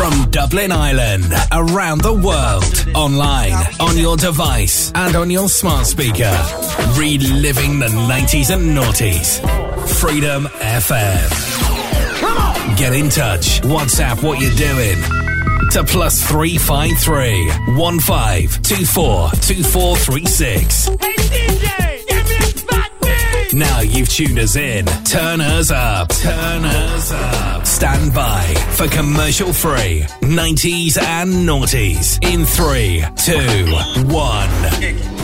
From Dublin Ireland, around the world, online, on your device, and on your smart speaker. Reliving the 90s and noughties. Freedom FM. Get in touch. WhatsApp what you're doing. To plus 353 1524 2436. Now you've tuned us in. Turn us up. Turn us up. Stand by for commercial free 90s and noughties in 3, 2, 1.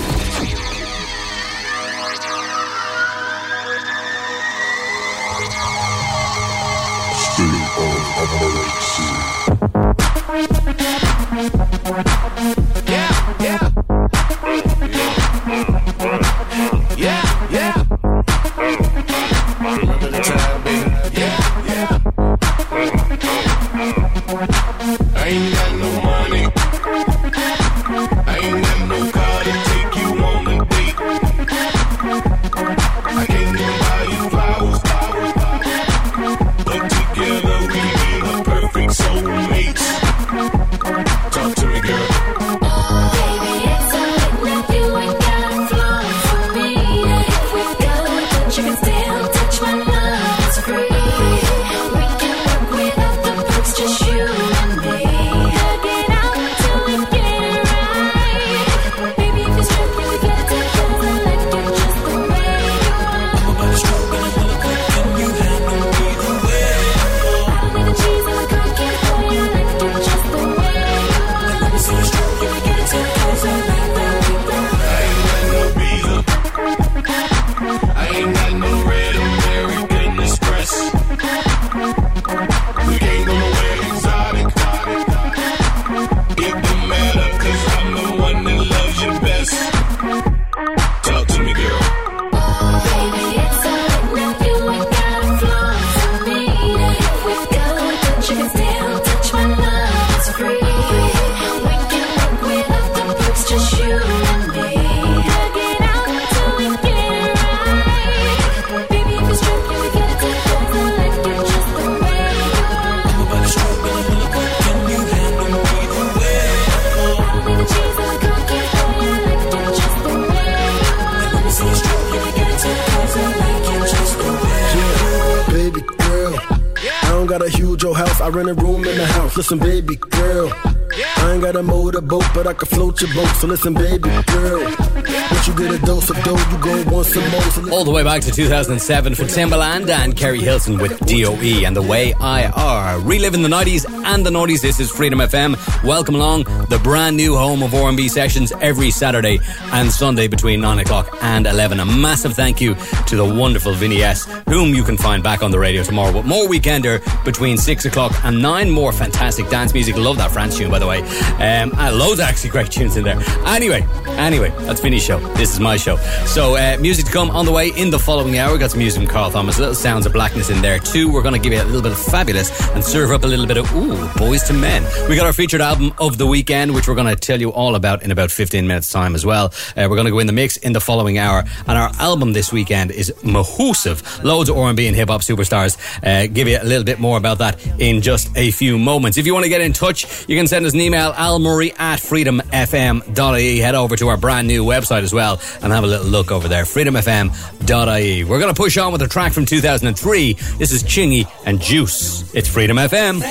So listen, baby girl, once you get a dose of dough, you go want some more. So All the way back to 2007 for Timbaland and Keri Hilson with DOE and The Way I Are. Reliving the 90s and the noughties, this is Freedom FM. Welcome along, the brand new home of R&B sessions every Saturday and Sunday between 9 o'clock and 11. A massive thank you to the wonderful Vinny S, whom you can find back on the radio tomorrow. But more Weekender between 6 o'clock and 9 more fantastic dance music. Love that France tune, by the way. Um, loads of actually great tunes in there. Anyway, anyway, that's Vinny's show. This is my show. So, uh, music to come on the way in the following hour. We got some music from Carl Thomas, little sounds of blackness in there too. We're going to give you a little bit of Fabolous and serve up a little bit of ooh, Boyz II Men. We got our featured album of the weekend, which we're going to tell you all about in about 15 minutes time as well. Uh, we're going to go in the mix in the following hour, and our album this weekend is Mahoosive. Loads of R&B and hip hop superstars. Uh, give you a little bit more about that in just a few moments. If you want to get in touch, you can send us an email, almurray at freedomfm.ie. Head over to our brand new website as well and have a little look over there, freedomfm.ie. We're going to push on with a track from 2003. This is Chingy and Juice. It's Freedom FM.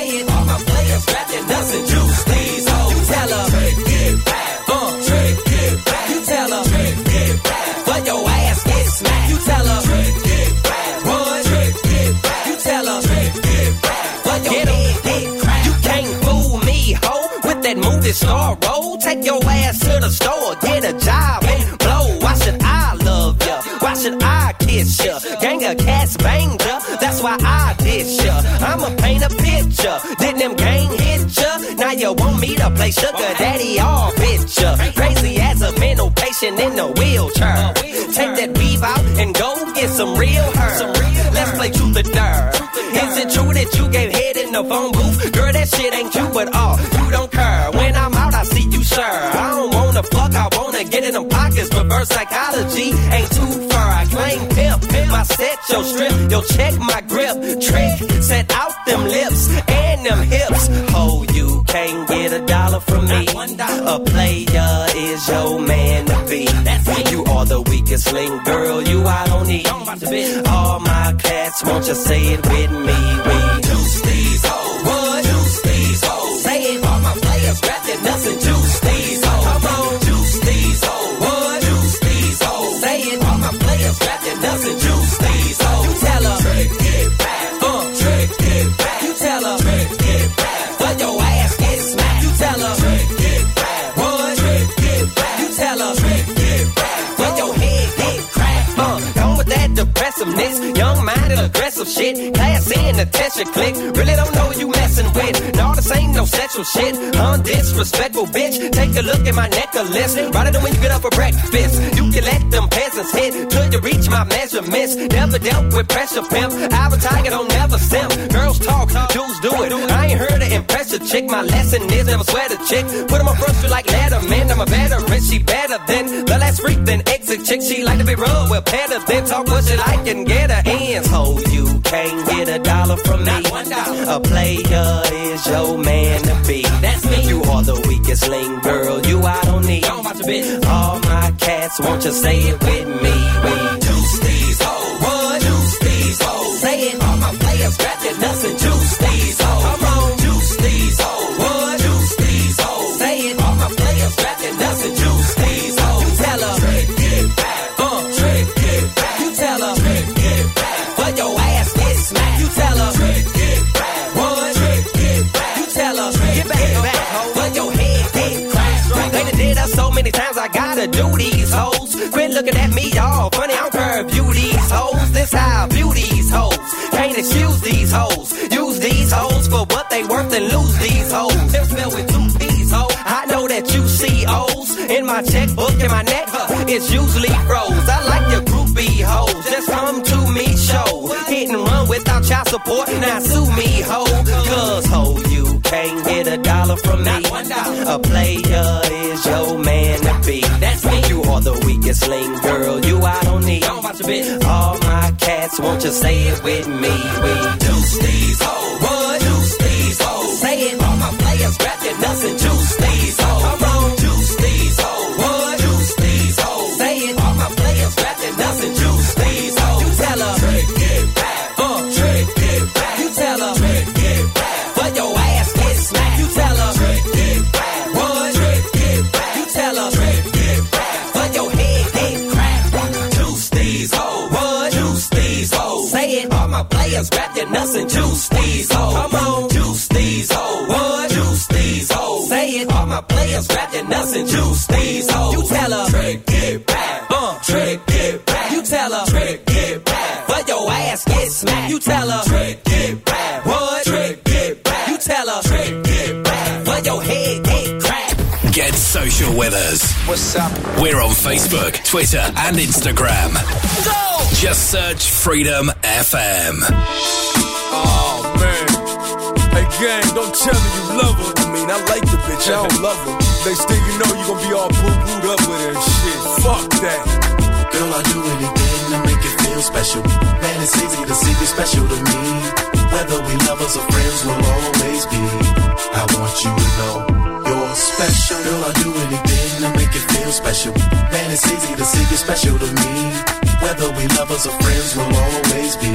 that movie star. Take your ass to the store, get a job and blow. Why should I love ya? Why should I kiss ya? Gang of cats banged ya, that's why I diss ya. I'ma paint a picture, didn't them gang hit ya? Now you want me to play sugar daddy all picture. Crazy as a mental patient in a wheelchair. Take that weave out and go get some real her. Let's play truth or dare. Is it true that you gave head in the phone booth? Girl, that shit ain't you at all. Reverse psychology. Ain't too far, I claim pimp. My set, your strip, yo check my grip. Trick, set out them lips and them hips. Oh, you can't get a dollar from me. A player is your man to be. You are the weakest link, girl. You I don't need. All my cats, won't you say it with me? We depressiveness. Young-minded, aggressive shit. Class in, attention click. Really don't know who you messing with. No, this ain't no sexual shit. Undisrespectful bitch. Take a look at my necklace. Right it when you get up for breakfast. You can let them peasants hit till you reach my measurements. Never dealt with pressure pimp. I tiger, don't never simp. Girls talk, dudes do it. I ain't heard to impress a chick. My lesson is never sweat a chick. Put on front you like Letterman. I'm a veteran. She better than last freak than exit chick. She like to be rubbed with better than talk what she like and get her hands. Oh, you can't get a dollar from me. A player is your man to be. That's me. You are the weakest link, girl. You I don't need. All my cats, won't you say it with me? We juice these hoes. What? Juice these hoes. Say it. All my players grab their nuts I do these hoes. Quit looking at me, y'all. Funny, I'm her beauties hoes. This how beauties hoes. Can't excuse these hoes. Use these hoes for what they worth and lose these hoes. They're spelled with two P's, ho. I know that you see O's in my checkbook in my neck. Huh, it's usually froze. I like your groupie hoes. Just come to me, show. Hit and run without child support. Now sue me, ho. Cause, ho, you can't get a dollar from me. A player is your man the weakest link, girl. You I don't need. Don't watch a bit All my cats, won't you say it with me? We juice these hoes. What? Juice these hoes. Say it. All my players their nuts juice players grab their nuts and juice these hoes. Come on. Juice these hoes. What? Juice these hoes. Say it. All my players grab their nuts and juice these hoes. You tell her. Trick, get social with us. What's up? We're on Facebook, Twitter, and Instagram. Go! Just search Freedom FM. Oh man. Hey gang, don't tell me you love her. I mean, I like the bitch, I don't love her. Next thing you know, you gonna be all boo booed up with her and shit. Fuck that. Girl, I do anything to make it feel special. Man, it's easy to see you special to me. Whether we lovers or friends, we'll always be. I want you to know you're special. Girl, I do anything to make it feel special. Man, it's easy to see you special to me. Whether we lovers or friends, we'll always be.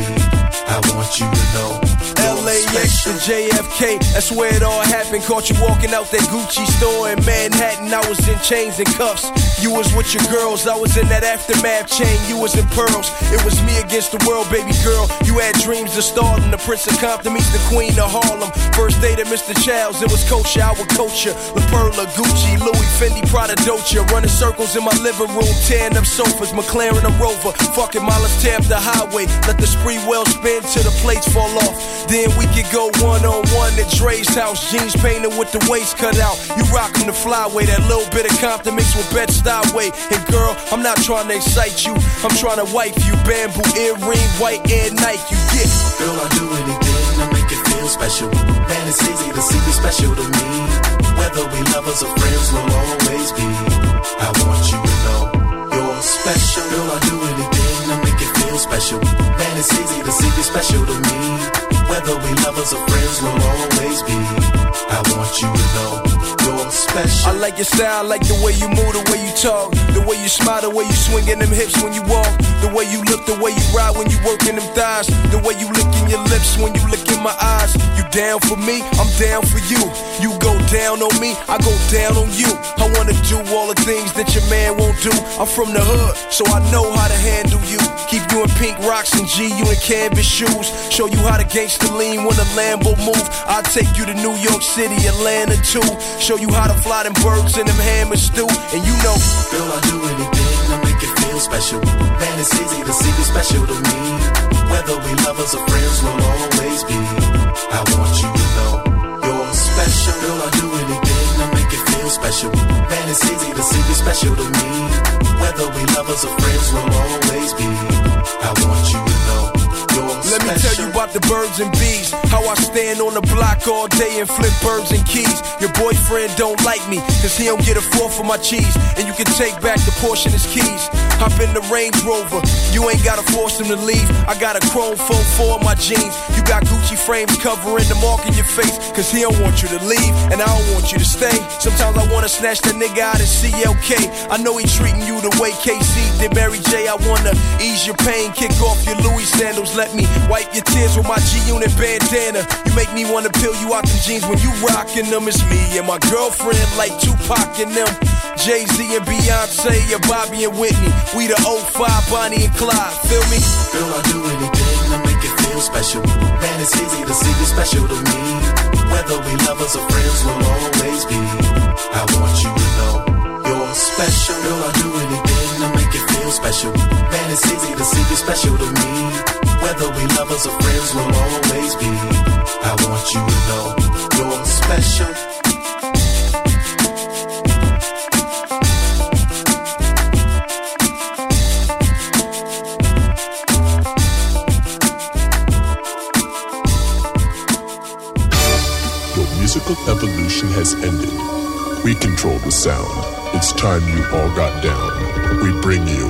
I want you to know. LAX to. JFK, that's where it all happened. Caught you walking out that Gucci store in Manhattan. I was in chains and cuffs. You was with your girls, I was in that aftermath chain. You was in pearls. It was me against the world, baby girl. You had dreams of stardom. The Prince of Compton meets the Queen of Harlem. First date at Mr. Childs, it was kosher. I would coach you. La Perla, Gucci, Louis, Fendi, Prada, Dolce. Running circles in my living room, tearing up sofas. McLaren, a Rover. Fucking mile, let's tear up the highway. Let the spree well spin till the plates fall off. Then we could go one on one at Dre's house. Jeans painted with the waist cut out. You rockin' the flyway. That little bit of Compton mixed with Bed way. And girl, I'm not trying to excite you. I'm trying to wipe you. Bamboo earring, white and Nike. You get. Girl, I'll do anything to make it feel special. And it's easy to see you special to me. Whether we lovers or friends, we'll always be. I want you to know you're special. Girl, I'll do anything to make it feel special. And it's easy to see you special to me whether we lovers or friends, we'll always be. I want you to know you're special. I like your style, I like the way you move, the way you talk, the way you smile, the way you swinging them hips when you walk, the way you look, the way you ride when you working them thighs, the way you licking your lips when you look in my eyes. You down for me, I'm down for you. You go down on me, I go down on you. I wanna do all the things that your man won't do. I'm from the hood, so I know how to handle you. Keep you in pink rocks and G, you in canvas shoes. Show you how to gangster lean when the Lambo move. I'll take you to New York City, Atlanta too. Show you how to fly them birds in them hammers too. And you know, Girl, I'll do anything to make it feel special. Man, it's easy to see you special to me. Whether we lovers or friends, we'll always be. I want you to know you're special. Girl, I'll do anything to make it feel special. Man, it's easy to see you special to me. Whether we lovers or friends, we'll always be. I want you Let me tell you about the birds and bees. How I stand on the block all day and flip birds and keys. Your boyfriend don't like me, cause he don't get a fourth for my cheese. And you can take back the portion as keys. Hop in the Range Rover, you ain't gotta force him to leave. I got a chrome foam for my jeans. You got Gucci frames covering the mark in your face, cause he don't want you to leave, and I don't want you to stay. Sometimes I wanna snatch that nigga out of CLK. I know he treating you the way K-Ci did Mary J. I wanna ease your pain, kick off your Louis sandals. Let me wipe your tears with my G Unit bandana. You make me wanna peel you out the jeans when you rockin' them. It's me and my girlfriend like Tupac and them. Jay Z and Beyonce, and Bobby and Whitney. We the 05 Bonnie and Clyde. Feel me? Girl, I'll do anything to make it feel special. Man, it's easy to see you special to me. Whether we lovers or friends, we'll always be. I want you to know you're special. Girl, I'll do anything feel special. Man, it's easy to see you special to me. Whether we lovers or friends, we'll always be. I want you to know you're special. Your musical evolution has ended. We control the sound. It's time you all got down. We bring you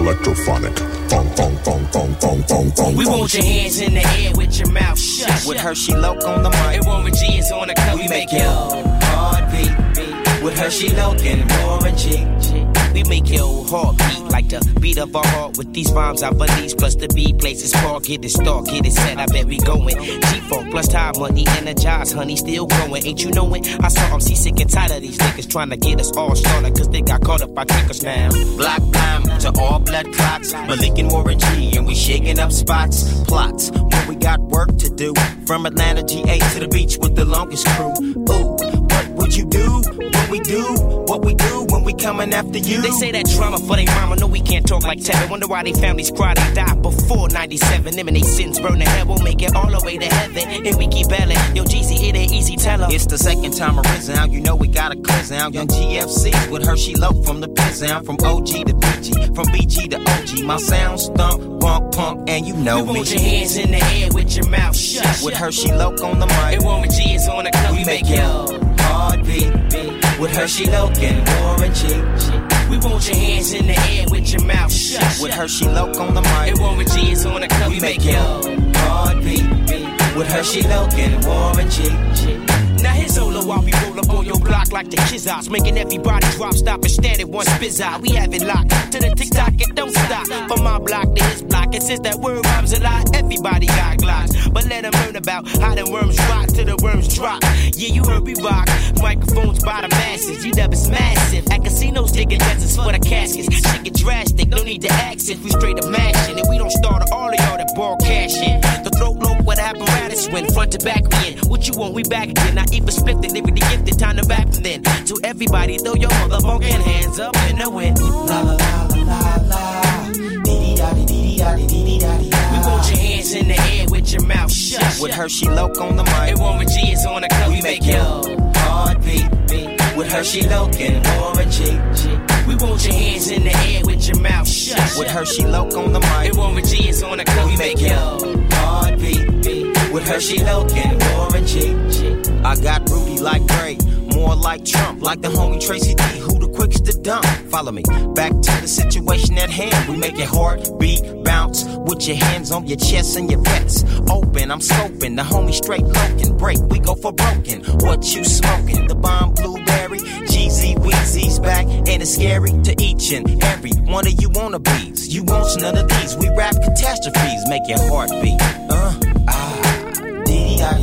electrophonic. Fong, fong, fong, fong, fong, fong, fong. We fong. want your hands in the air with your mouth shut. With Hershey Loc on the mic. And Warren G is on the cover. We make your heart beat. With Hershey Loc and Warren G. We make your heart beat like the beat of our heart with these rhymes I release. Plus the B places spark, get it start, get it set. I bet we going. G-Funk plus time money, energize, honey, still growing. Ain't you knowing? I saw them see sick and tired of these niggas trying to get us all started. Cause they got caught up by trickers now. Black Blam to all blood clots. Malik and Warren G, and we shaking up spots, plots. When we got work to do. From Atlanta GA to the beach with the longest crew. Ooh, what would you do? What we do? What we do we coming after you? They say that drama for they mama. No, we can't talk like Tevin. Wonder why they families cry they died before 97. Them and they sins burn to hell. We'll make it all the way to heaven. And we keep belling. Yo, GC, it ain't easy, tell 'em. It's the second time arisen out. You know we got a cleanse out. Young GFC with Hershey Low from the prison. From OG to BG. From BG to OG. My sound stump, bump, punk, and you know We me. want your hands in the air with your mouth shut. With Hershey Low on the mic. And Warren G is on the cover. We make it. With Hershey Low and Warren G. We want your hands in the air with your mouth shut. With Hershey Low on the mic. And Warren G is on the cover. We make your heart beat. With Hershey Low and Warren G. Now here's Ola while we roll up on your block like the Kizzots, making everybody drop, stop, and stand at one spizz out. We have it locked to the tick tock, it don't stop. From my block to his block, and since that word rhymes a lot, everybody got glocks. But let them learn about how the worms rock till the worms drop. Yeah, you heard we rock. Microphones by the masses, you is massive. At casinos, digging deserts for the caskets. Shit get drastic, no need to access. We straight up mashing, and we don't start all of y'all that ball cash in. The throat lope with apparatus when front to back we in. What you want, we back again. I even split it, living the gifted, time to back from then. To everybody, throw your motherfucking hands up in the wind. La la la la la la. Dee da dee dee da dee dee da dee We want your hands in the air with your mouth shut. With Hershey Low on the mic. And Warren G is on the cover. We make your heart beat. With Hershey Low and Warren G. We want your hands in the air with your mouth shut. With Hershey Low on the mic. And Warren G is on the cover. We make your. With Hershey Low and Warren G. I got Rudy like Gray, more like Trump, like the homie Tracy D. Who the quickest to dump. Follow me back to the situation at hand. We make your heart beat bounce with your hands on your chest and your vets open. I'm scoping the homie straight loking. Break, we go for broken. What you smoking? The bomb blueberry. GZ Weezy's back, and it's scary to each and every one of you wannabes. You want none of these. We rap catastrophes, make your heart beat. Uh, ah, We your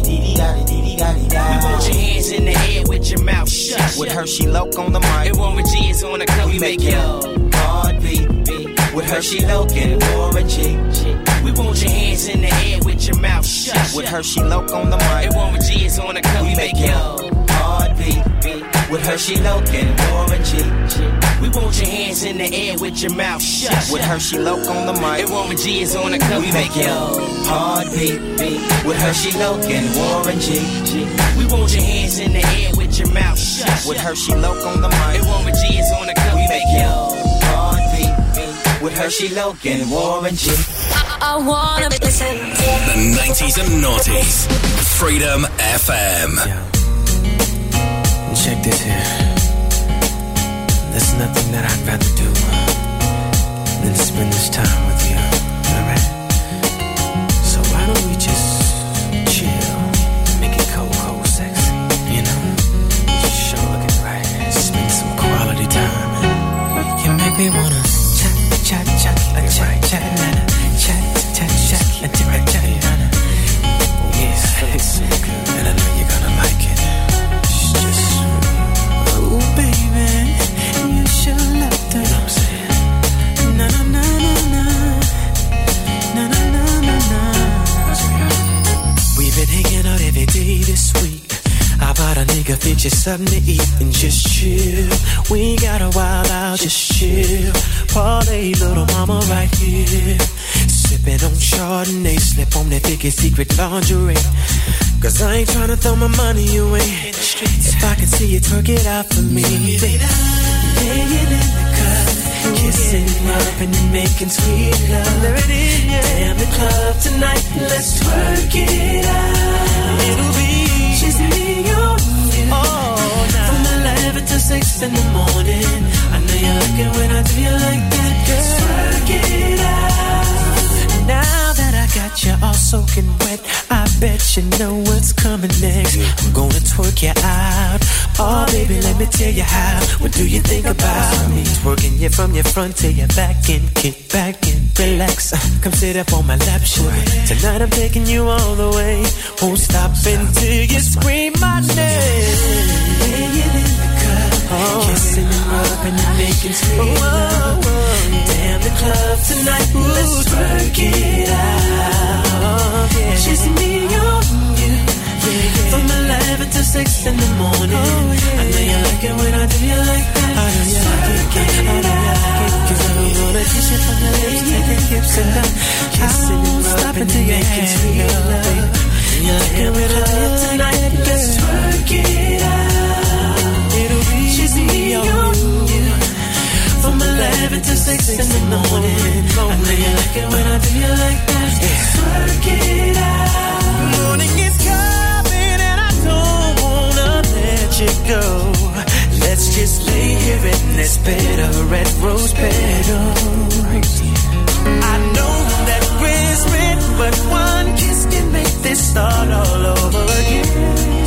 hands in the air with your mouth shut. With Hershey Loke on the mic. And Warren G is on the cover. We make your heart beat. With Hershey Loke and Warren G. We want your hands in the air with your mouth shut. With Hershey Loke on the mic. And Warren G is on the cover. We make your. With Hershey Loke and Warren G. We want your hands in the air with your mouth shut. With Hershey Loke on the mic. And Warren G is on the cover. We make your heart beat. With Hershey Loke and Warren G. We want your hands in the air with your mouth shut. With Hershey Loke on the mic. And Warren G is on the cover. We make your heart beat. With Hershey Loke and Warren G. I wanna listen. The 90s and noughties. Freedom FM. Check this here. There's nothing that I'd rather do than spend this time with you. Alright? So why don't we just chill, make it cold, cold, sexy, you know? Just show looking right, spend some quality time. You make me wanna chat, chat, chat, like chat, chat, na, chat, chat, chat, chat, chat, na, na. Yeah, it's so good, and I know you're gonna like it. Something to eat and just chill. We got a while out, just chill. Parlay, little mama right here. Sipping on Chardonnay, slip on that biggest secret lingerie. Cause I ain't tryna throw my money away. If I can see you twerk it out for me, baby. Laying in the cup, kissing rubbing and making sweet love. There it is, Damn the club tonight, let's twerk it out. It'll be just me on you. Oh, nah. From 11 to 6 in the morning. I know you like it when I do you like that, girl. Twerk it out. Now that got you all soaking wet, I bet you know what's coming next. I'm gonna twerk you out. Oh, baby, let me tell you how. What do you think about me? Twerking you from your front to your back and kick back and relax. Uh, Come sit up on my lap, sugar. Tonight I'm taking you all the way. Won't stop until you scream my name. Laying in the cup, kissing and rubbing and making sweet love. Damn the club tonight, let's twerk it out. Just me on you. From 11 to 6 in the morning. I know you like it when I do you like that. I know you like it. I know you like it. Cause I don't wanna kiss you from the lips to the hips and down. Kissing and rubbing and making sweet love. You like it when I do tonight. Let's twerk it out. From 11 to 6 in the morning. I know you like it when I do you like that. Twerk it out. Morning is coming and I don't wanna let you go. Let's just lay here in this bed of red rose petals. I know that we're split, but one kiss can make this start all over again.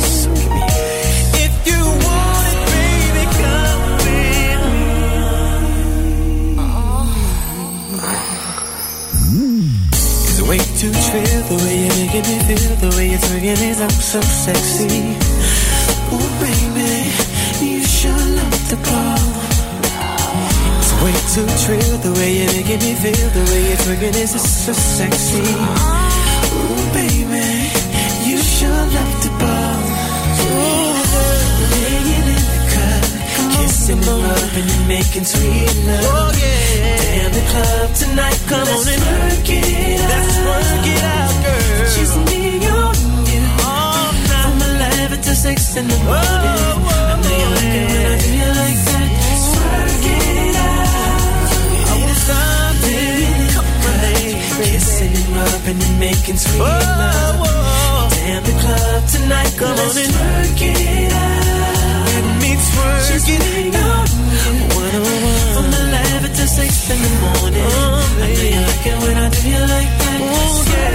Way too trill the way you're making me feel, the way you're twerking is I'm so sexy. Ooh, baby, you sure love the ball. It's way too trill the way you're making me feel, the way you're twerking is so sexy. Ooh, baby, you sure love the ball. Ooh, kissing and rubbing and making sweet love. Oh, yeah. Damn the club tonight, come on and work it out. Let's work it out, girl. Just me on you. All night. From 11 to 6 in the morning. I know you like it when I do you like that. Let's work it out. I stop it. Come on. Kissing and rubbing and making sweet love. Damn the club tonight, come on and work it out it's out. On. From 11 to 6 in the morning. Oh, I know you like it when I do you like that. Oh, yeah.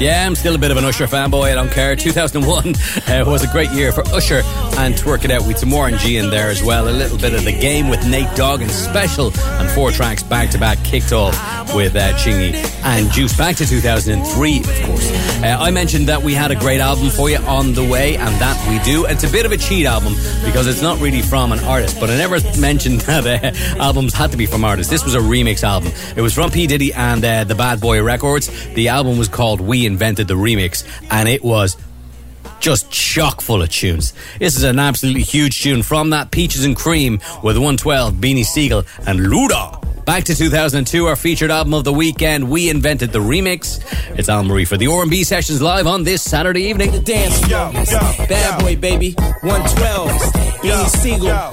Yeah, I'm still a bit of an Usher fanboy. I don't care. 2001 uh, was a great year for Usher and Twerk It Out with some Warren G in there as well. A little bit of the game with Nate Dogg and special and four tracks back to back kicked off with uh, Chingy and Juice. Back to 2003, of course. Uh, I mentioned that we had a great album for you on the way, and that we do. It's a bit of a cheat album because it's not really from an artist, but I never mentioned that uh, albums had to be from artists. This was a remix album. It was from P. Diddy and uh, the Bad Boy Records. The album was called We Invented the Remix, and it was just chock full of tunes. This is an absolutely huge tune from that Peaches and Cream with 112, Beanie Sigel, and Luda. Back to 2002, our featured album of the weekend. We invented the remix. It's Al Murray for the R&B sessions live on this Saturday evening. The dance floor. Bad boy, baby. 112. Beanie Sigel. Yo,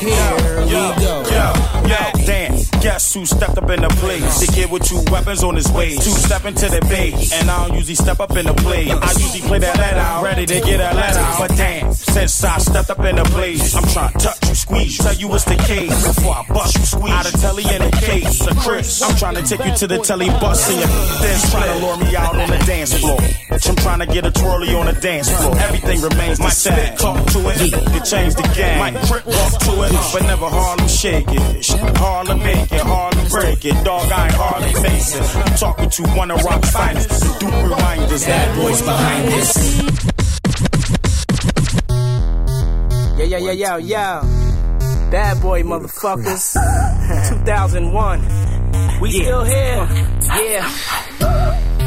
here we go. Yo, yo, dance. Guess who stepped up in the place? The kid with two weapons on his waist. Two step into the base. And I don't usually step up in the place. I usually play that let out. Ready to get a let out. But damn, since I stepped up in the place, I'm trying to touch you, squeeze. you, Tell you what's the case. Before I bust you, squeeze. Out of telly in the case. A Chris. I'm trying to take you to the telly bus in your then trying to lure me out on the dance floor. I'm trying to get a twirly on the dance floor. Everything remains the same. Talk to it, you change the game. Might trip, walk to it, but never Harlem shake it. Harlem make it, Harlem break it. Dog, I ain't Harlem Mason. I'm talking to one of rock's finest. The Duke reminders, bad boys behind this. Yo, yo, yo, yo, yo. Bad boy motherfuckers. 2001. We still here. Yeah.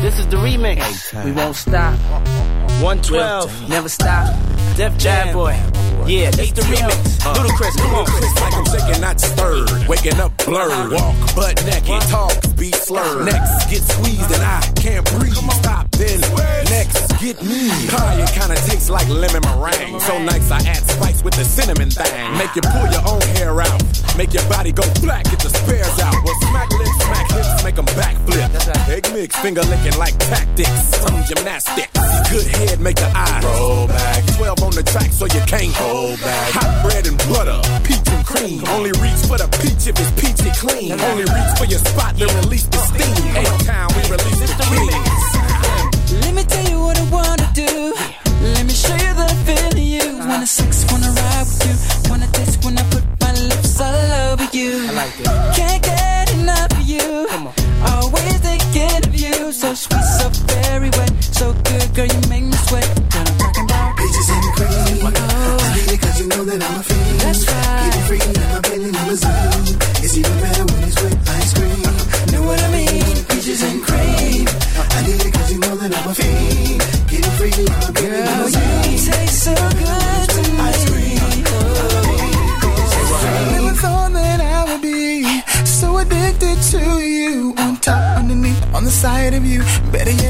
This is the remix. We won't stop. 112. Never stop. Def Jam. Bad boy. Yeah, this the remix. Uh. Ludacris, come on. Like I'm shaking, not stirred. Waking up blurred. Walk butt naked. Talk, be slurred. Next, get squeezed and I can't breathe. Stop, then next, get me. High, it kinda tastes like lemon meringue. So nice, I add spice with the cinnamon thing. Make you pull your own hair out. Make your body go black, get the spares out. Well, smack lips, smack hips, make them backflip. Egg mix, finger licking like tactics. Some gymnastics. Good head, make the eye roll back. 12 on the track, so you can't hold back. Hot bread and butter, peach and cream. Only reach for the peach if it's peachy clean. Only reach for your spot to release the steam. We release the. Let me tell you what I wanna do. Let me show you that I feel you. Wanna sex, wanna ride with you. Wanna taste when I put my lips all over you. I like it. Can't get enough of you. Always thinking of you. So sweet, so very wet. So good, girl, you make me sweat. Girl, I'm talking about Peaches and cream. Need it cause you know that I'm a fiend. That's right. Get it free in my Bentley limousine. It's even better when it's with ice cream. Know what I mean? Peaches and cream. I need it cause you know that I'm a fiend. Get it free my Bentley Girl, limousine. you taste so good to me. Ice cream. Never thought that I would be so addicted to you. On top, underneath, on the side of you. Better yet,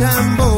in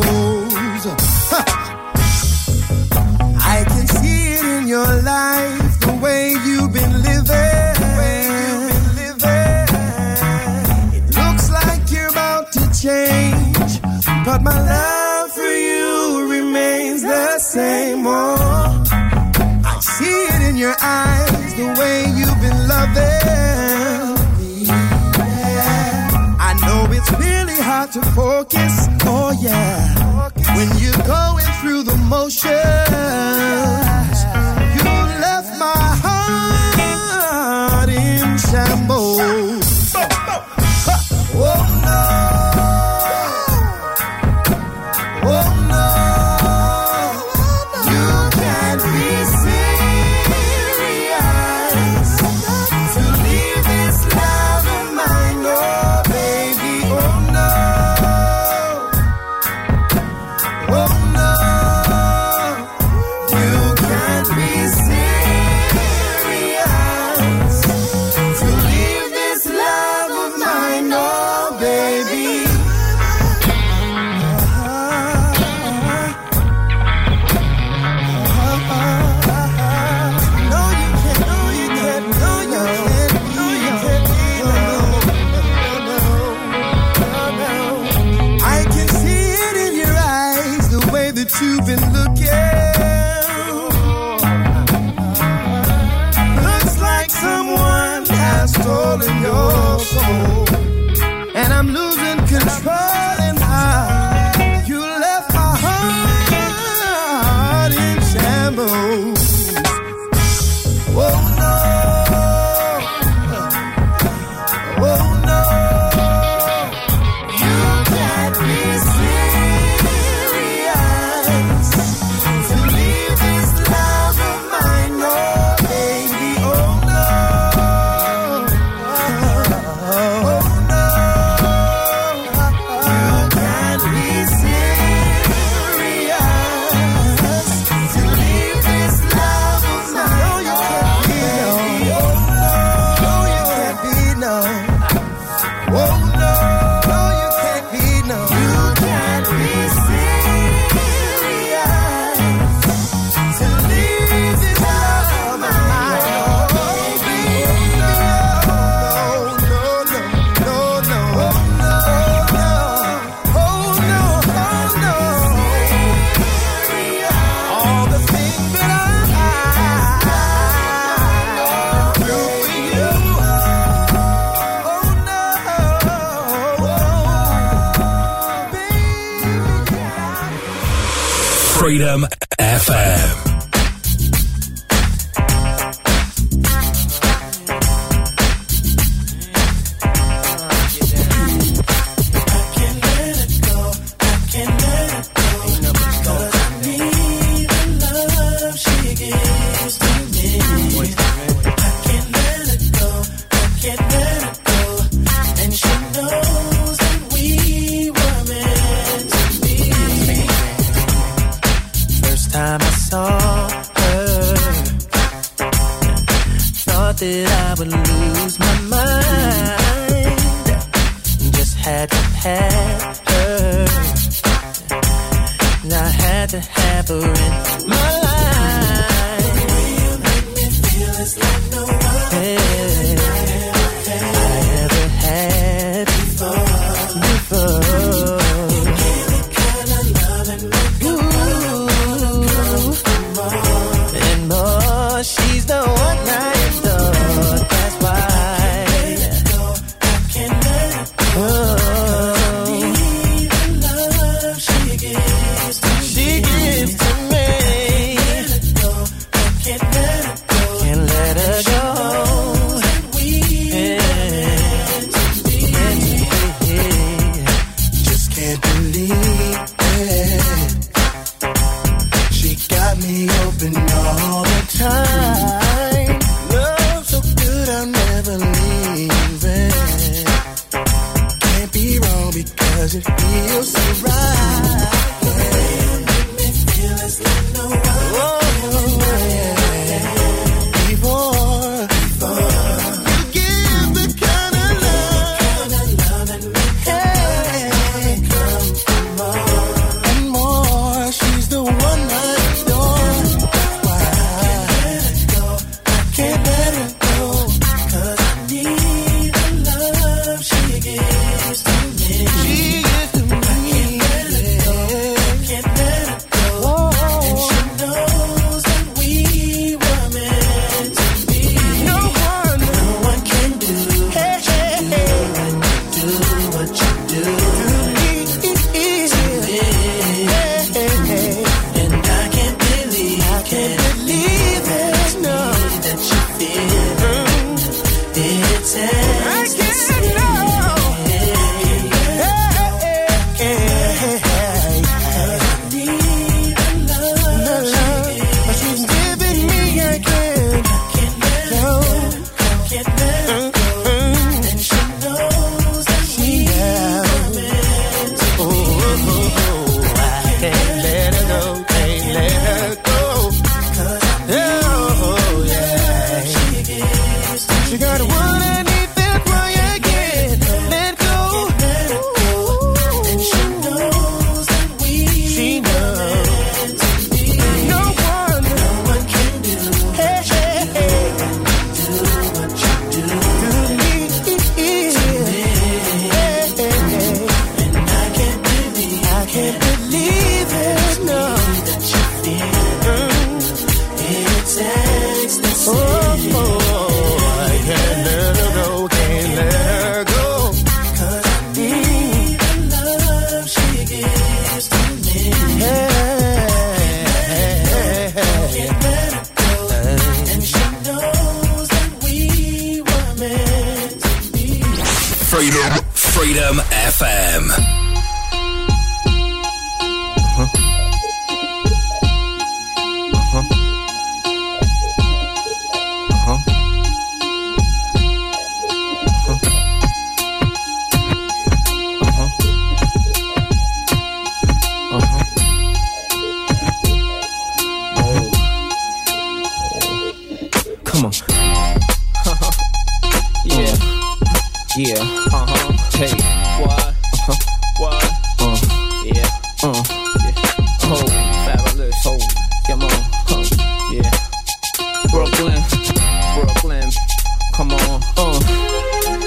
Uh.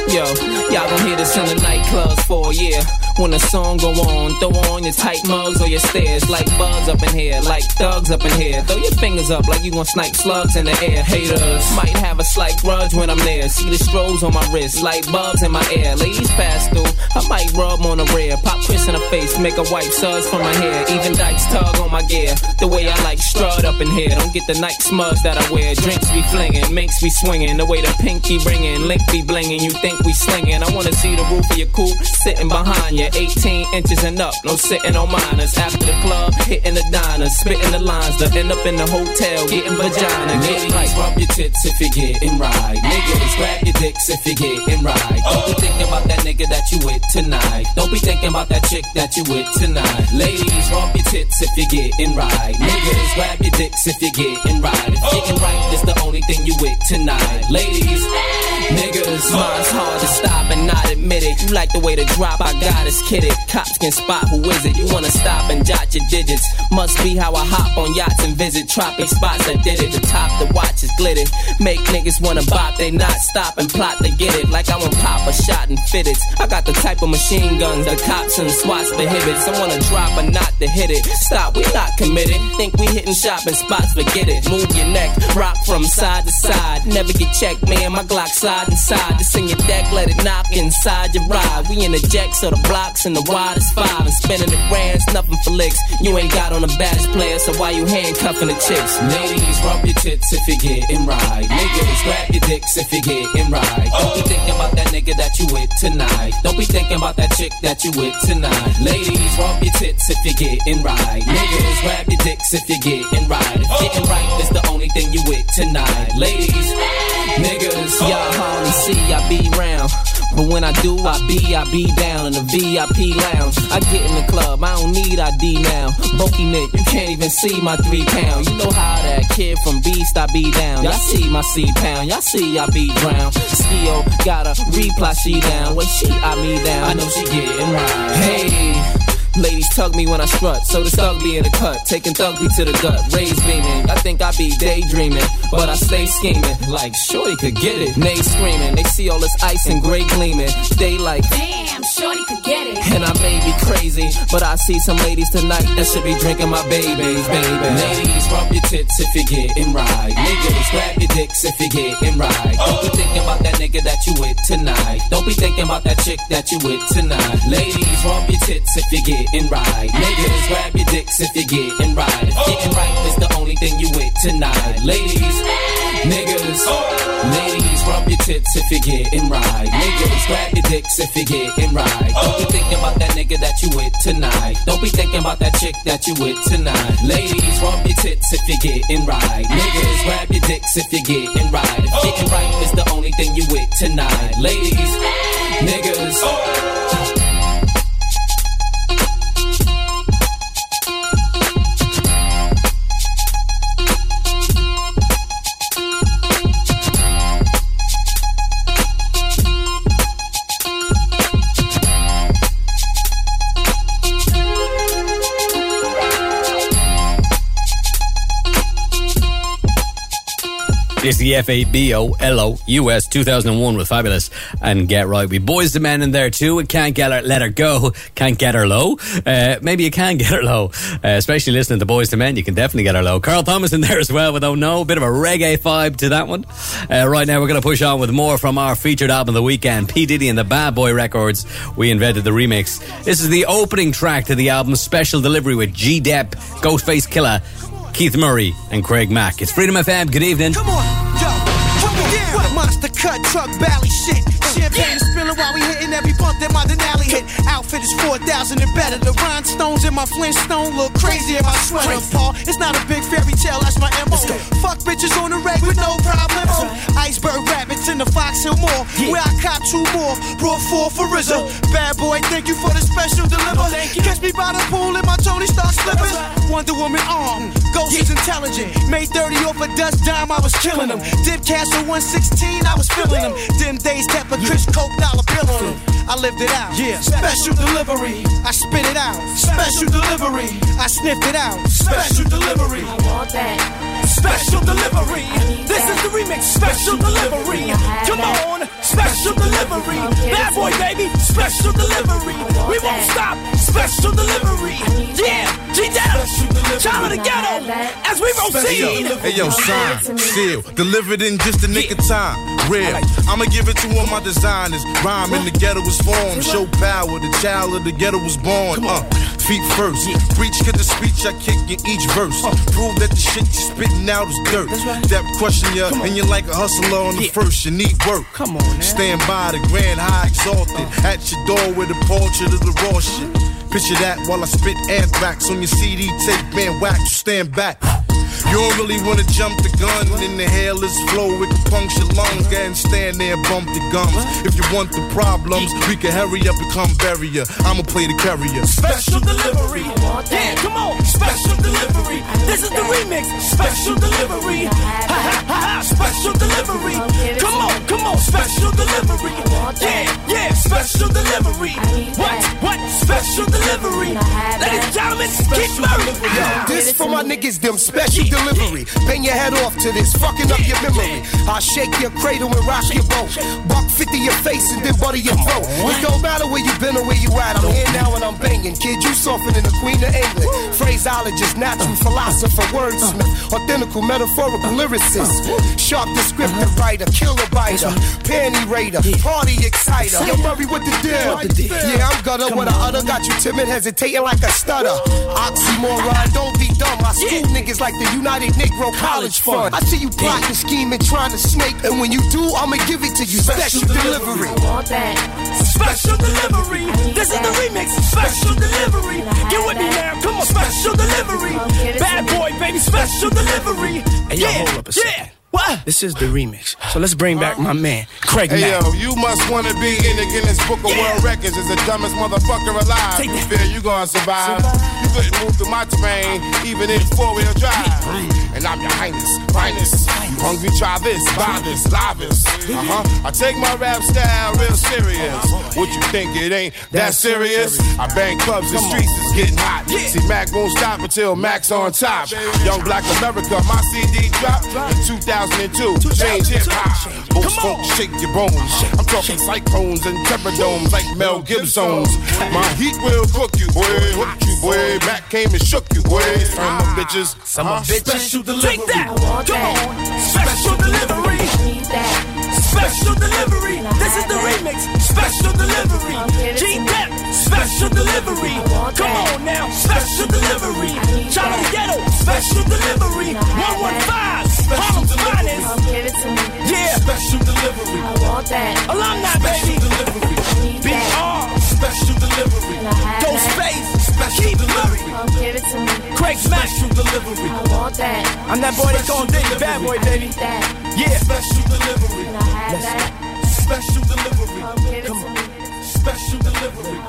Yo, y'all gon' hear this in the nightclubs for a year. When the song go on, throw on your tight mugs or your stairs. Like bugs up in here, like thugs up in here. Throw your fingers up like you gon' snipe slugs in the air. Haters might have a slight grudge when I'm there. See the strobes on my wrist, like bugs in my ear. Ladies pass through, I might rub on the rear. Pop Chris in the face, make a wipe suds from my hair. Even dykes tug on my gear. The way I like strut up in here. Don't get the night smugs that I wear. Drinks be flinging, makes me swinging. The way the pinky ringing, link be blinging. You think we slinging? I wanna see the roof of your coupe sitting behind you. 18 inches and up, no sitting on minors. After the club, hitting the diner, spitting the lines. To end up in the hotel, getting vagina. Like rub your tits if you're getting right. Niggas, grab your dicks if you're getting right. Don't be thinking about that nigga that you with tonight. Don't be thinking about that chick that you with tonight. Ladies, rub your tits if you're getting right. Niggas, grab your dicks if you're getting right. Getting right is the only thing you with tonight. Ladies, niggas, mine's hard to stop and not admit it. You like the way to drop, I got kidded. Cops can spot who is it. You wanna stop and jot your digits. Must be how I hop on yachts and visit tropic spots. I did it. The top, the watch is glittered. Make niggas wanna bop, they not stop and plot to get it. Like I want pop a shot and fit it. I got the type of machine guns the cops and swats prohibits. I wanna drop a not to hit it. Stop, we not committed. Think we hitting shopping spots, forget it. Move your neck, rock from side to side. Never get checked, man. My Glock slide inside. This in your deck, let it knock inside your ride. We in the jack, so the and the widest five. And spinning the grands, nothing for licks. You ain't got on a baddest player, so why you handcuffing the chicks? Ladies, rub your tits if you're getting right. Niggas, grab your dicks if you're getting right. Don't be thinking about that nigga that you with tonight. Don't be thinking about that chick that you with tonight. Ladies, rub your tits if you're getting right. Niggas, grab your dicks if you're getting right. If getting right is the only thing you with tonight. Ladies, niggas, Y'all hardly see I be round. But when I do, I be, I be down in the VIP lounge. I get in the club, I don't need ID now. Bulky Nick, you can't even see my three pound. You know how that kid from Beast, I be down. Y'all see my C pound, y'all see I be drowned. Still gotta reply she down. When she I me down, I know she getting right. Hey. Ladies tug me when I strut, so the thug be in the cut, taking thugby to the gut, rays beaming. I think I be daydreaming, but I stay scheming. Like, sure could get it. Nay screaming, they see all this ice and gray gleaming. They like, Damn, shorty could get it. and I may be crazy, but I see some ladies tonight that should be drinking my babies, baby. Ladies, rub your tits if you're getting right. Niggas, grab your dicks if you're getting right. Don't be thinking about that nigga that you with tonight. Don't be thinking about that chick that you with tonight. Ladies, rub your tits if you're getting right. Niggas, grab your dicks if you're getting right. Getting right is the only thing you with tonight. Ladies, niggas, ladies, rub your tits if you're getting right. Niggas, grab your dicks if you're getting right. Don't be thinking about that nigga that you with tonight. Don't be thinking about that chick that you with tonight. Ladies, rub your tits if you're getting right. Niggas, grab your dicks if you're getting right. If getting right is the only thing you with tonight. Ladies, niggas. It's the F-A-B-O-L-O-U-S 2001 with Fabolous and Get Right. We Boyz II Men in there too. It can't get her, let her go. Can't get her low. Uh, maybe you can get her low. Uh, especially listening to Boyz II Men, you can definitely get her low. Carl Thomas in there as well with Oh No. Bit of a reggae vibe to that one. Uh, right now we're going to push on with more from our featured album of the weekend, P. Diddy and the Bad Boy Records. We invented the remix. This is the opening track to the album special delivery with G. Dep, Ghostface Killah, Keith Murray and Craig Mack. It's Freedom FM. Good evening. Come on, yo, put me down. What monster cut truck shit. Champagne is spilling while we hitting every bump that my Denali hit. Outfit is 4,000 and better. The rhinestones in my Flintstone look crazy in my sweater, Paul. It's not a big fairy tale, that's my MO. Fuck bitches on the reg with no problem. Iceberg rabbits in the Fox Hill Mall. Where I cop two more, brought four for Rizzo. Bad boy, thank you for the special deliver. Catch me by the pool and my Tony starts slipping. Wonder Woman arm, Ghost is intelligent. May 30 off a dust dime, I was killing them. Dip cash for 116, I was feeling them. Them days kept a Chris Coke dollar bill on them. I lived it out. Yeah. Special delivery. I spit it out. Special delivery. I sniffed it out. Special delivery. I want that. Special delivery. This is the remix. Special delivery. Come on. Special delivery. Bad boy, baby. Special delivery. We won't stop. Special delivery. Yeah. G-Dep. Child of the ghetto. As we proceed. Hey yo, sign, seal, delivered in just a nick of time. Real, I'ma give it to all my designers. Rhyme in the ghetto was formed, show power. The child of the ghetto was born. Uh, feet first, preach cause the speech I kick in each verse. Prove that the shit you spitting out is dirt. That question you, and you're like a hustler on the first. You need work. Come on, stand by the grand high exalted. Uh-huh. At your door with a portrait of the raw shit. Picture that while I spit anthrax on your CD tape, man, you stand back. You don't really wanna jump the gun. Inhale this flow, it can puncture lungs. And stand there and bump the gums. If you want the problems, we can hurry up and come bury ya. I'ma play the carrier. Special delivery. Yeah, come on. Special delivery. This is the remix. Special delivery. Ha ha ha. Special delivery. Come on, come on. Special delivery. Yeah, yeah. Special delivery. What? What? Special delivery. Ladies and gentlemen, keep moving. Yo, this for my niggas, them special delivery. Bang your head off to this, fucking up your memory. I'll shake your cradle and rock your boat. Buck 50 your face and then butter your throat. It don't matter where you been or where you at. I'm here now and I'm banging. Kid, you softer than the Queen of England. Phraseologist, natural philosopher, wordsmith, authentical, metaphorical lyricist. Sharp descriptive writer, killer biter, panty raider, party exciter. Yo, Murray, what the deal? Yeah, I'm gutter. What I utter got you timid, hesitating like a stutter. Oxymoron, don't be dumb. I school niggas like the United Negro College Fund. I see you plotting, scheming, trying to snake, and when you do, I'ma give it to you. Special delivery. Special delivery. This is the remix. Special delivery. Get with me now. Come on. Special delivery. Bad boy, baby. Special delivery. Hey, yo, yeah. hold up a second. Yeah. What? This is the remix. So let's bring back my man, Craig Hey Mack. yo, you must wanna be in the Guinness Book of World Records as the dumbest motherfucker alive. Take You feel you gonna survive? You couldn't move through my terrain, even in four wheel drive. And I'm your highness, finest. You hungry? Try this, buy this, live this. Uh huh. I take my rap style real serious. What you think it ain't that serious? I bang clubs, the streets is getting hot. See, Mac won't stop until Mac's on top. Young Black America, my CD dropped in 2002. Change hip hop. Most folks shake your bones. I'm talking cyclones and temperdomes like Mel Gibson's. My heat will cook you, boy. Hook you, boy. Mac came and shook you, boy. Turn them bitches. Some Uh, bitches. Special delivery. Take that. Come on. Special delivery. Special delivery. This is the remix. Special delivery. Keep that. Special delivery. Come on now. Special delivery. Charlie Ghetto. Special delivery. 115. Harlem's finest. Yeah. Special delivery. I want that. Alumni, baby. BR. Special delivery. Ghostface. Keep moving. Craig Smash. Special delivery. I'm that boy that's gonna dig the bad boy, baby. Yeah. Special delivery. Special delivery. Come on. Special delivery.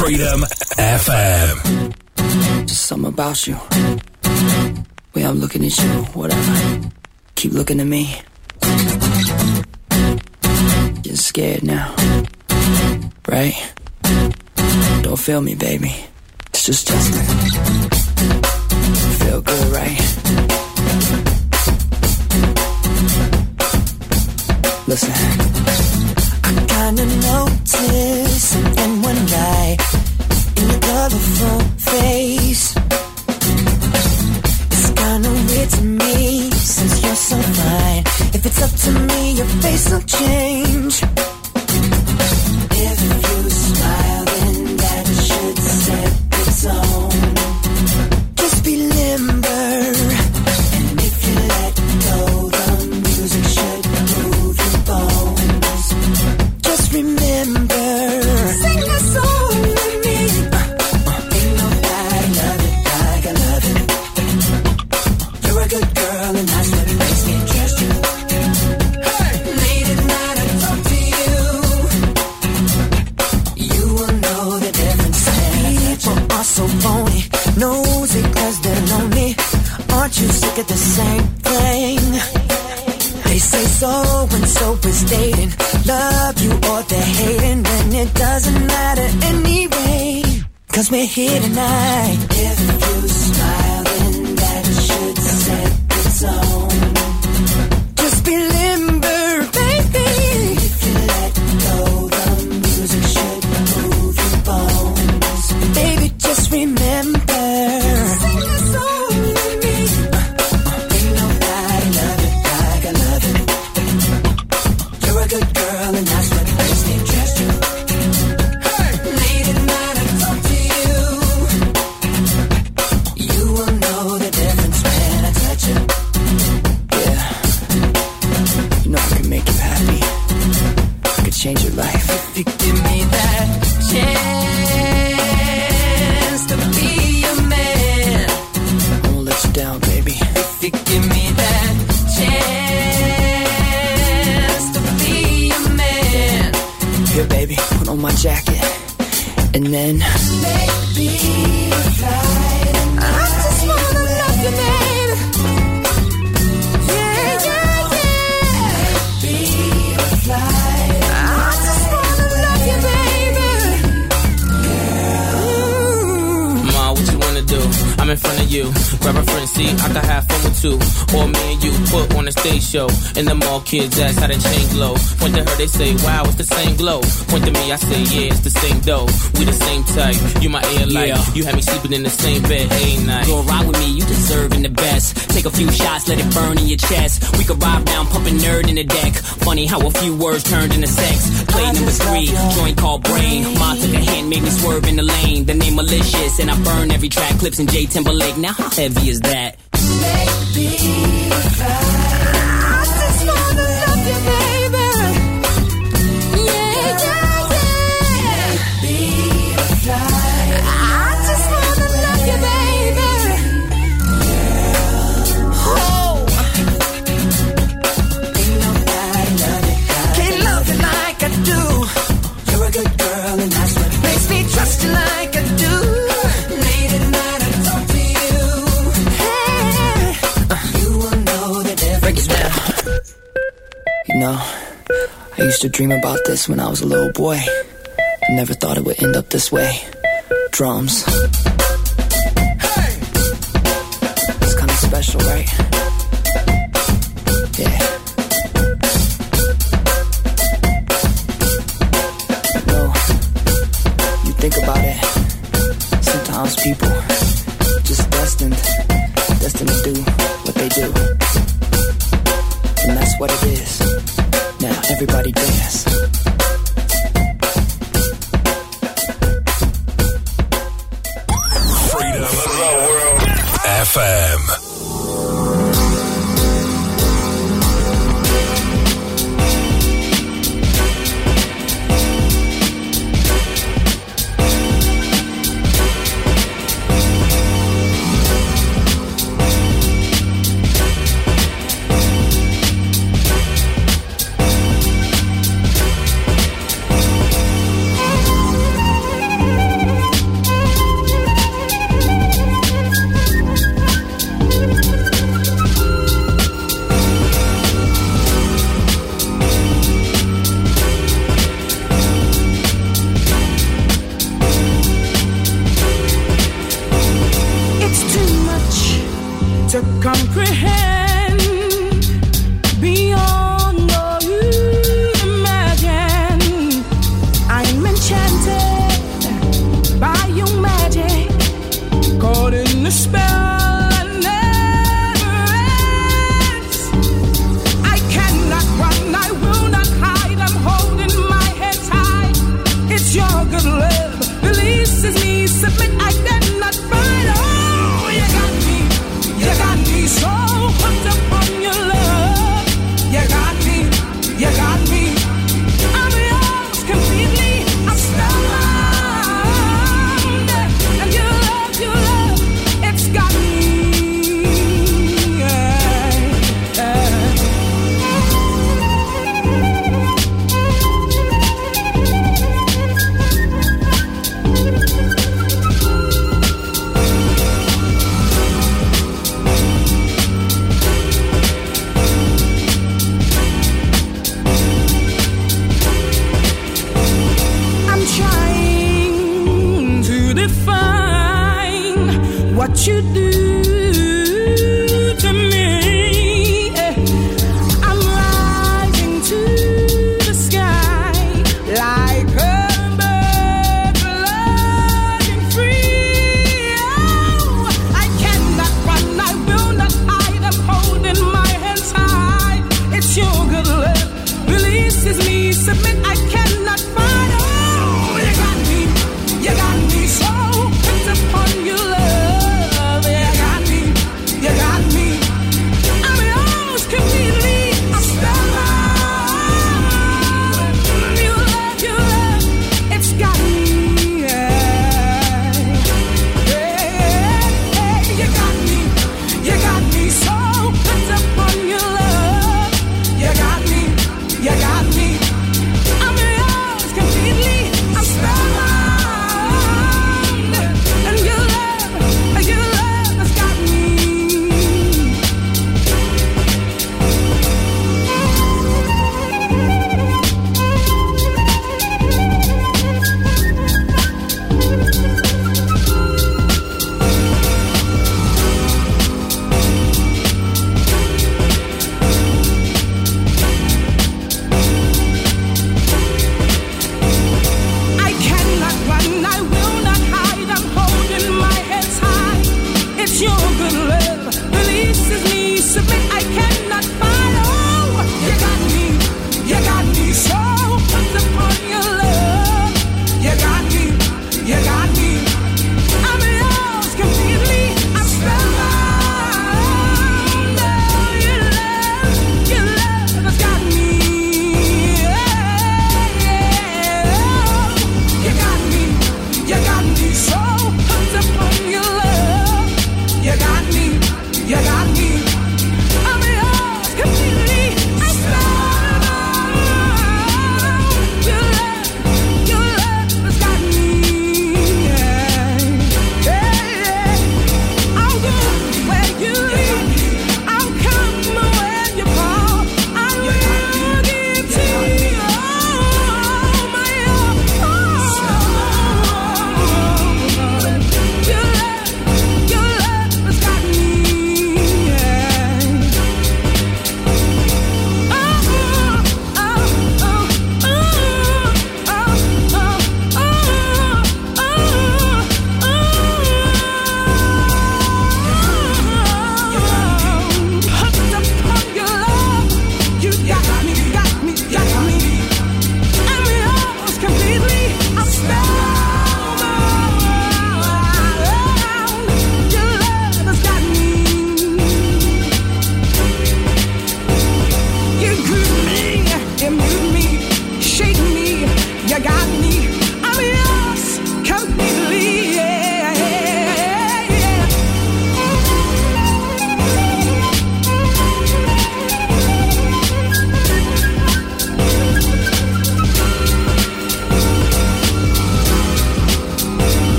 Freedom FM. Just something about you. Way I'm looking at you, whatever. Keep looking at me. Scared now. Right? Don't feel me, baby. It's just Justin. Feel good, right? Listen. I kinda noticed something one night in your colorful face. Kinda weird to me since you're so fine. If it's up to me, your face will change. If you smile, The same thing? They say so and so is dating. Love you or they're hating, and it doesn't matter anyway. Cause we're here tonight. If you smile, And the mall kids ask how the chain glow. Point to her, they say, wow, it's the same glow. Point to me, I say, yeah, it's the same dough. We the same type. You my air light. Yeah. You had me sleeping in the same bed every night. Go ride with me, you deserving the best. Take a few shots, let it burn in your chest. We could ride down, pumping nerd in the deck. Funny how a few words turned into sex. Play number three, joint called brain. Ma took a hand, made me swerve in the lane. The name malicious, and I burn every track. Clipse in J Timberlake. Now how heavy is that? Can't used to dream about this when I was a little boy. Never thought it would end up this way. Drums. It's kind of special, right? Yeah. You know, you think about it. Sometimes people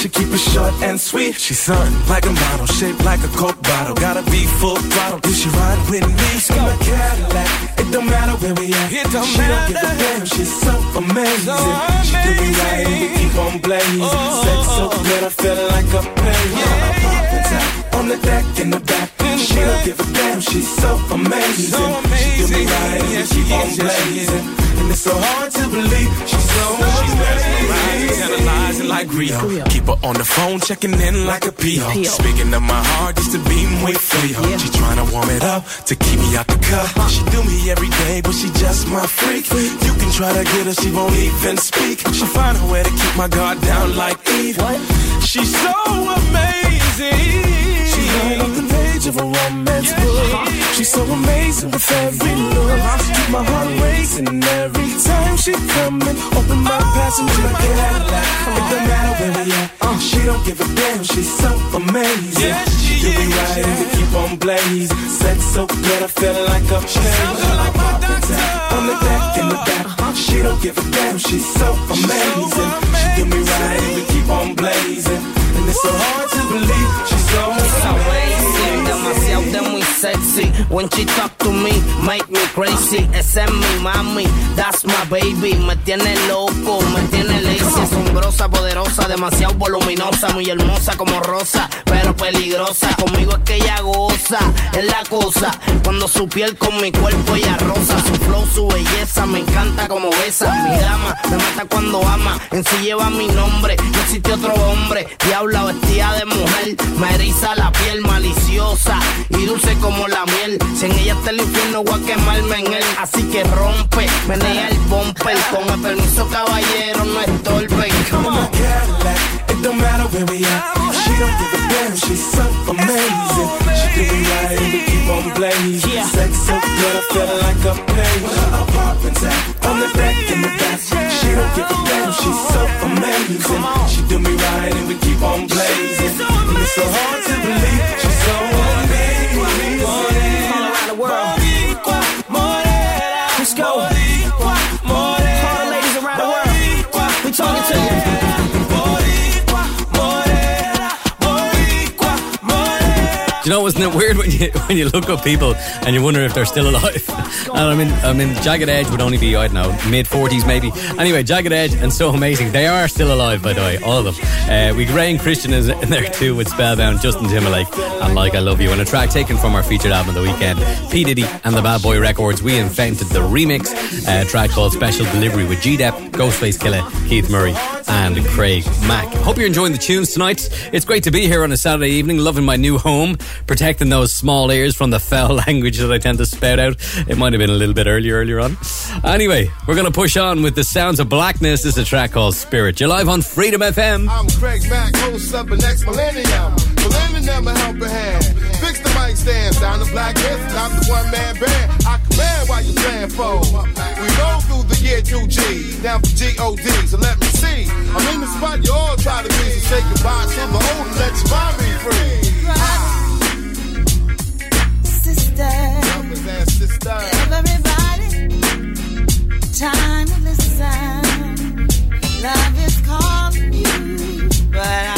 conversation, keep it short and sweet. She something like a model, shaped like a coke bottle. Gotta be full throttle if she ride with me. In a Cadillac, it don't matter where we at. It don't she matter. don't give a damn, she's so amazing. She do me right and we keep on blazing. Sex so oh. good, I feel like a pain. On the deck in the back, she don't give a damn, she's so amazing. She do me right and we keep on blazing. And it's so hard to believe she's so amazing. Analyzing like Rio. Keep her on the phone, checking in like a PO. Speaking of my heart, just to be way Frio. She to warm it up to keep me out the cut. She do me every day, but she just my freak. You can try to get her, she won't even speak. She find a way to keep my guard down like Eve. She's so amazing. Ain't off the page of a romance book. She's so amazing with every look. Keep my heart racing every time she come and open my passenger Cadillac. It don't matter where we at. Uh, she don't give a damn. She's so amazing. she do me right and we keep on blazing. Sex so good, I feel like a pain. On the deck in the back, she don't give a damn. She's so amazing. She do me right and we keep on blazing. And it's so hard to believe she's so amazing, demasiado de muy sexy. When she talk to me, make me crazy. Esa es mi mami, that's my baby. Me tiene loco, me tiene lazy. Asombrosa, poderosa, demasiado voluminosa, muy hermosa como rosa, pero peligrosa. Conmigo es que ella goza, es la cosa. Cuando su piel con mi cuerpo ella rosa, su flow, su belleza, me encanta como besa. Mi dama me mata cuando ama, en sí lleva mi nombre. No existe otro hombre, diabla vestida de mujer, me eriza la piel maliciosa y dulce como la miel. Si en ella está el infierno, voy a quemarme en él. Así que rompe, menea el bumper. Con el permiso, caballero, no estorben. Come on. Cadillac, it don't matter where we at. She don't give a damn, she's so amazing. She do me right and we keep on blazing. Sex so good, I feel like a pain. Apartments at on the deck in the back. She don't give a damn, she's so amazing. She do me right and we keep on blazing. And it's so hard to believe she's so amazing. You know, isn't it weird when you when you look up people and you wonder if they're still alive? And I mean, I mean, Jagged Edge would only be I don't know mid forties maybe. Anyway, Jagged Edge and so amazing. They are still alive, by the way, all of them. Uh, we and Christian is in there too with Spellbound, Justin Timberlake, and Like I Love You, and a track taken from our featured album of the weekend, P Diddy and the Bad Boy Records. We invented the remix uh, track called Special Delivery with G Dep, Ghostface Killah, Keith Murray, and Craig Mack. Hope you're enjoying the tunes tonight. It's great to be here on a Saturday evening, loving my new home, protecting those small ears from the foul language that I tend to spout out. It might have been a little bit earlier, earlier on. Anyway, we're going to push on with the sounds of blackness. This is a track called Spirit. You're live on Freedom FM. I'm Craig Mack, host of the next millennium. Millennium, a helping hand. Fix the mic stand, sound the black hits, not the one man band. I command while you playing for. We roll through the year 2G, down for G-O-D, so let me see. I'm in the spot you all try to be, so say goodbye to the old and let your mind be free. Sister, Brothers and sisters. everybody, time to listen. Love is calling you, but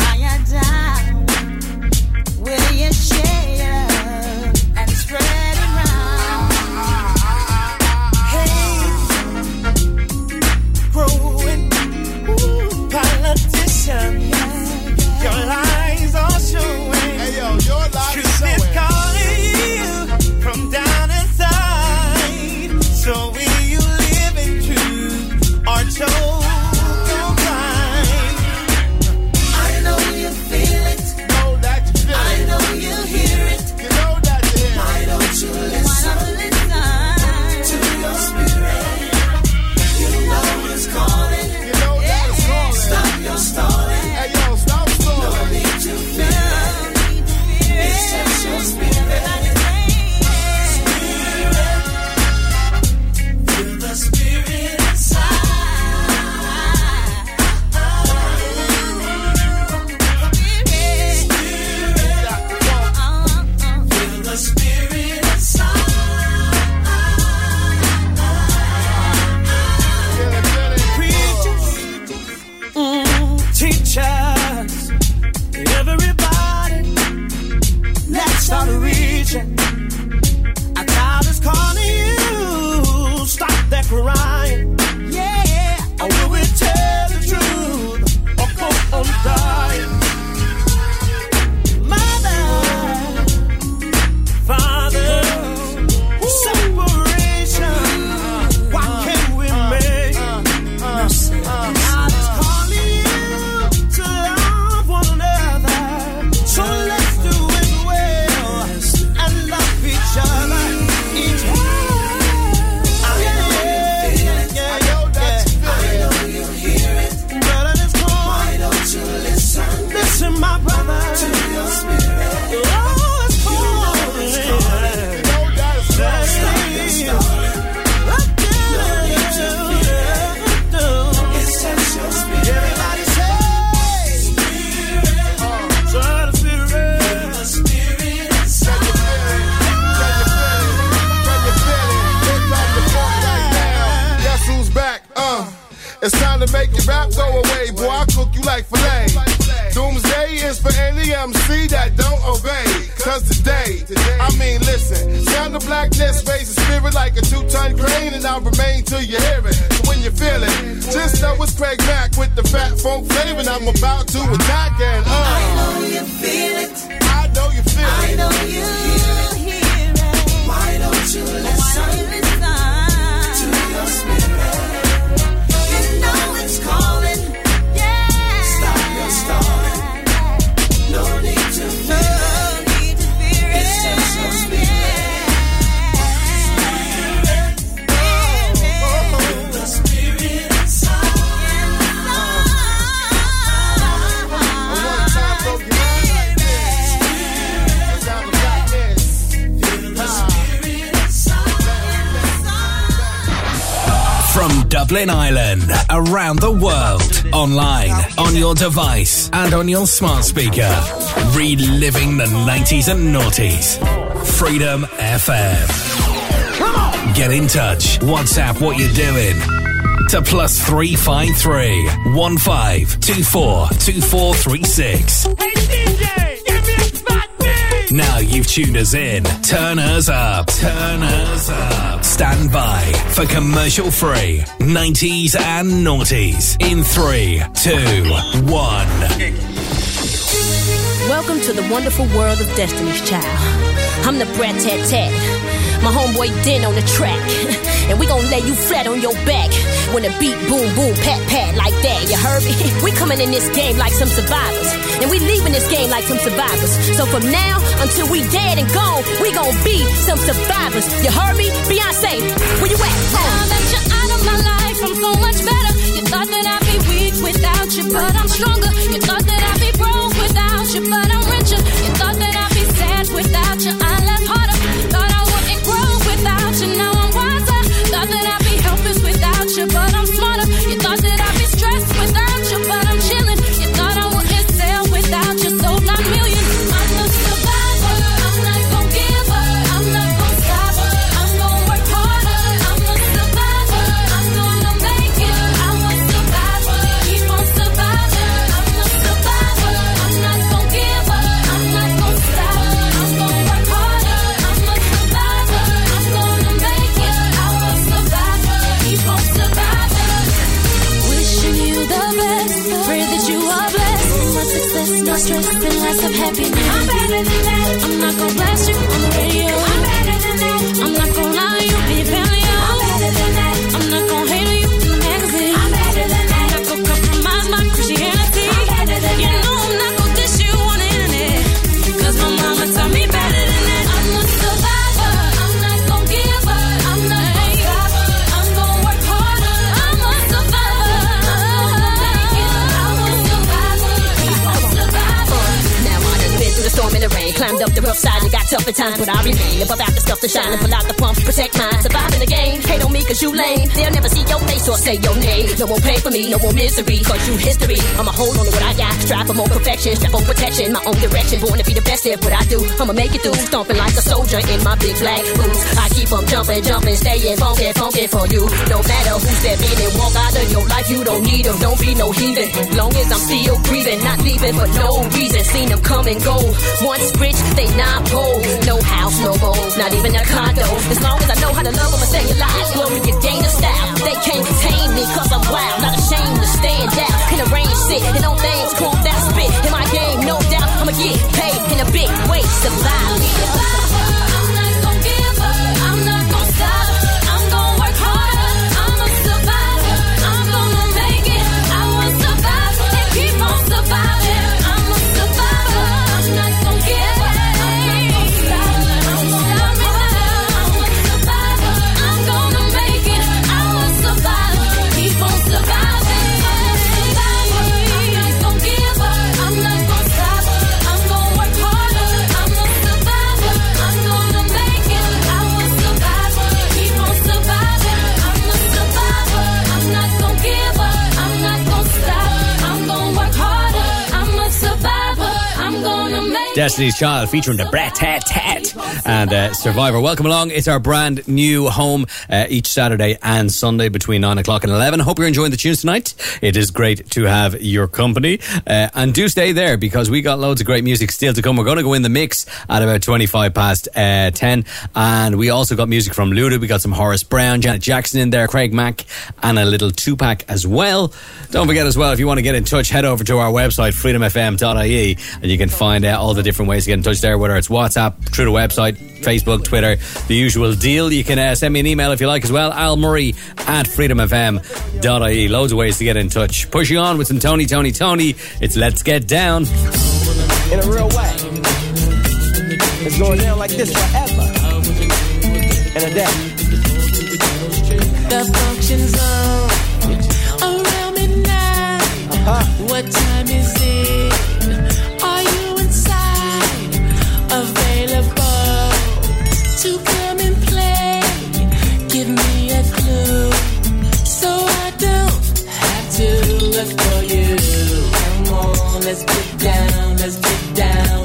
and on your smart speaker. Reliving the 90s and noughties. Freedom FM. Come on! Get in touch. WhatsApp what you're doing. To plus 353 1524 2436. Now you've tuned us in. Turn us up. Turn us up. Stand by for commercial free 90s and noughties in 3, 2, 1. Welcome to the wonderful world of Destiny's Child. I'm the brat tat tat. My homeboy Den on the track. and we gon' lay you flat on your back. When the beat boom boom pat pat like that, you heard me? we coming in this game like some survivors. And we leaving this game like some survivors. So from now until we dead and gone, we gon' be some survivors. You heard me? Beyonce, where you at? Oh. Now that you're out of my life, I'm so much better. You thought that I'd be weak without you, but I'm stronger. You thought that I'd be broke without you, but I'm richer. You but una copa. Rough side, you got tough at times, but I remain above out the stuff to shine and pull out the pump, protect mine. Surviving the game, hate on me cause you lame. They'll never see your face or say your name. No more pain for me, no more misery, cause you history. I'ma hold on to what I got, strive for more perfection, strive for protection, my own direction. Born to be the best at what I do. I'ma make it through, stomping like a soldier in my big black boots. I keep on jumping, jumping, staying funky, funky for you. No matter who's in and walk out of your life, you don't need them. Don't be no heathen. Long as I'm still breathing, not leaving for no reason. Seen them come and go. Once rich, they not poor. No house, no bones, not even a condo. As long as I know how to love, I'ma stay alive. Glory to gain a style. They can't contain me, cause I'm wild. Not ashamed to stand out. Can arrange shit and on things, call that spit. In my game, no doubt, I'ma get paid in a big way. Survive. Destiny's Child featuring Da Brat Tat Tat and uh, Survivor. Welcome along. It's our brand new home uh, each Saturday and Sunday between 9 o'clock and 11. Hope you're enjoying the tunes tonight. It is great to have your company. Uh, and do stay there because we got loads of great music still to come. We're going to go in the mix at about 25 past uh, 10. And we also got music from Luda. We got some Horace Brown, Janet Jackson in there, Craig Mack, and a little 2Pac as well. Don't forget as well, if you want to get in touch, head over to our website, freedomfm.ie, and you can find out all the different ways to get in touch there, whether it's WhatsApp, through the website, Facebook, Twitter, the usual deal. You can uh, send me an email if you like as well, Al Murray at freedomfm.ie. Loads of ways to get in touch. Push you on with some Tony, Tony, Tony. It's Let's Get Down. in a real way. It's going down like this forever and a day. The function zone around midnight. What time is it? Let's get down, let's get down,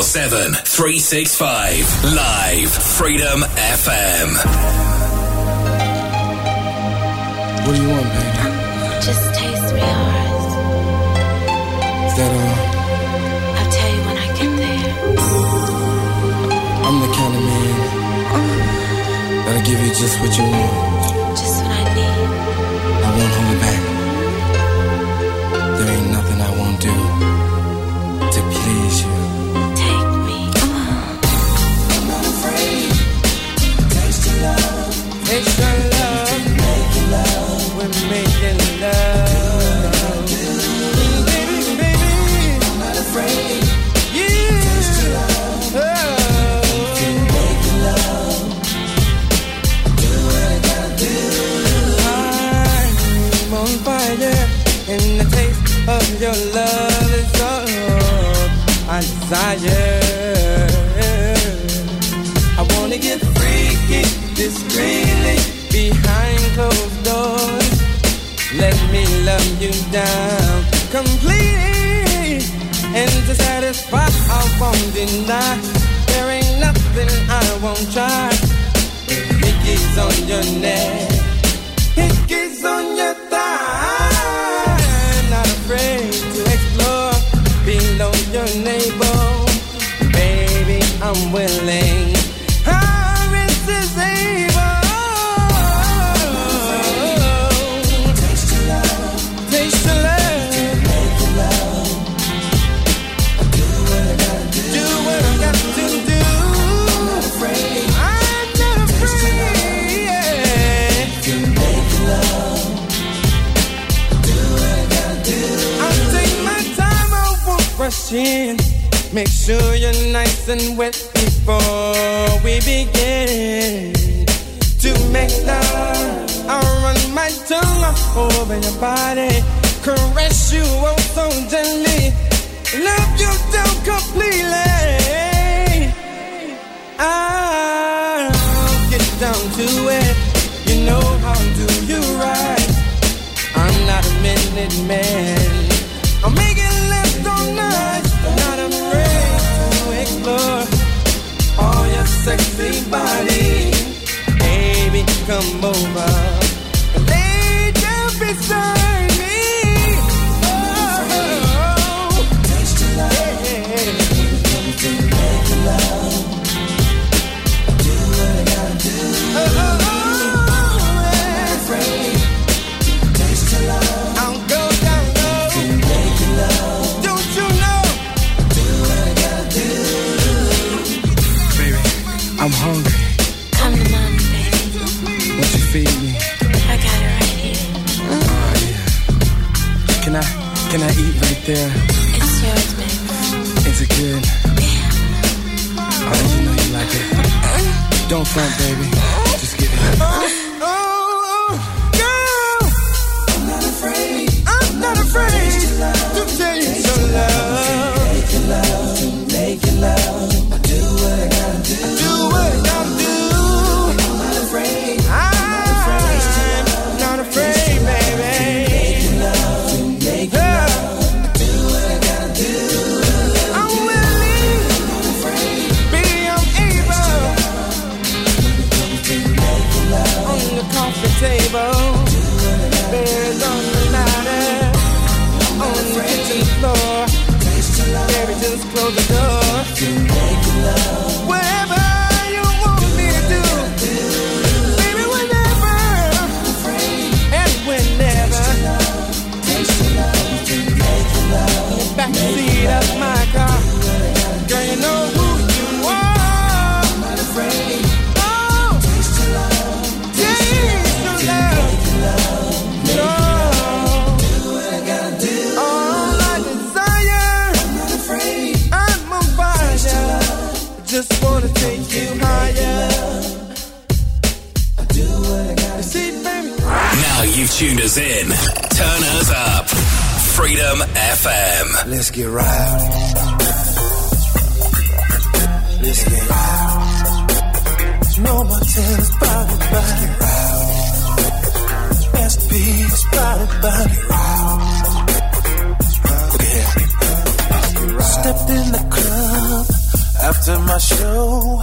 Four seven three six five 365. Live Freedom FM. What do you want, baby? Just taste me hard. Is that all? I'll tell you when I get there. I'm the kind of man oh. that'll give you just what you want. down completely and to satisfy I won't deny. There ain't nothing I won't try. Mickey's on your neck. in. Make sure you're nice and wet before we begin. To make love, I'll run my tongue over your body, caress you oh so gently, love you down completely. I'll get down to it. You know how do you right? I'm not a minute man body. Baby, come over. Lay down beside me. Oh, next to love. Yeah. to love. Do what I gotta do. Oh, oh, oh. right there. It's yours, baby. Is it good? Yeah. Oh, you know you like it. Don't front, baby tuned us in. Turn us up. Freedom FM. Let's get right. Let's get right. No more tennis, body, body. Best piece, body, body. Stepped in the club after my show.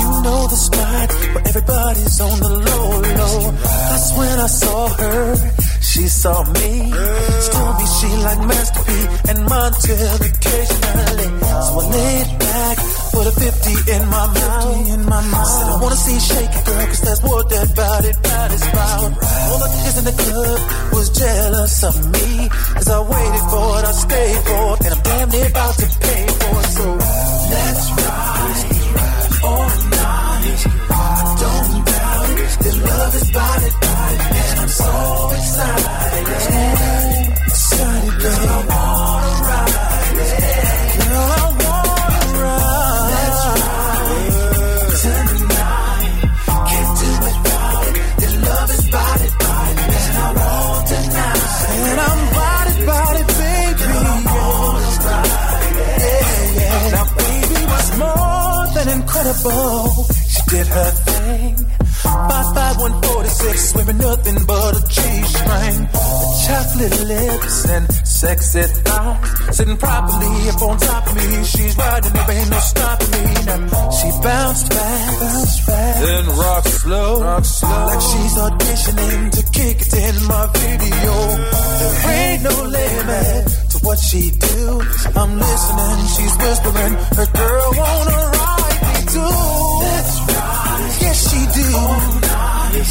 You know the spot where everybody's on the low, low. That's when I saw her. She saw me. Still me, she like Master P and Montel occasionally. So I laid back, put a 50 in my mouth. In my mouth. Said I wanna see shake it, girl, cause that's what that body, body's about. All the kids in the club was jealous of me. As I waited for it, I stayed for it. And I'm damn near about to pay for it. So let's ride. Don't doubt. The love is body, body. And I'm so excited. Excited, girl. She did her thing. Five five one forty six, wearing nothing but a G string. The chocolate lips and sexy thighs, sitting properly up on top of me. She's riding, there ain't no stopping me. Now she bounced back, bounced back, then rock slow, rock slow, like she's auditioning to kick it in my video. There ain't no limit to what she do. I'm listening, she's whispering, her girl wanna ride too. Let's ride, yes she do.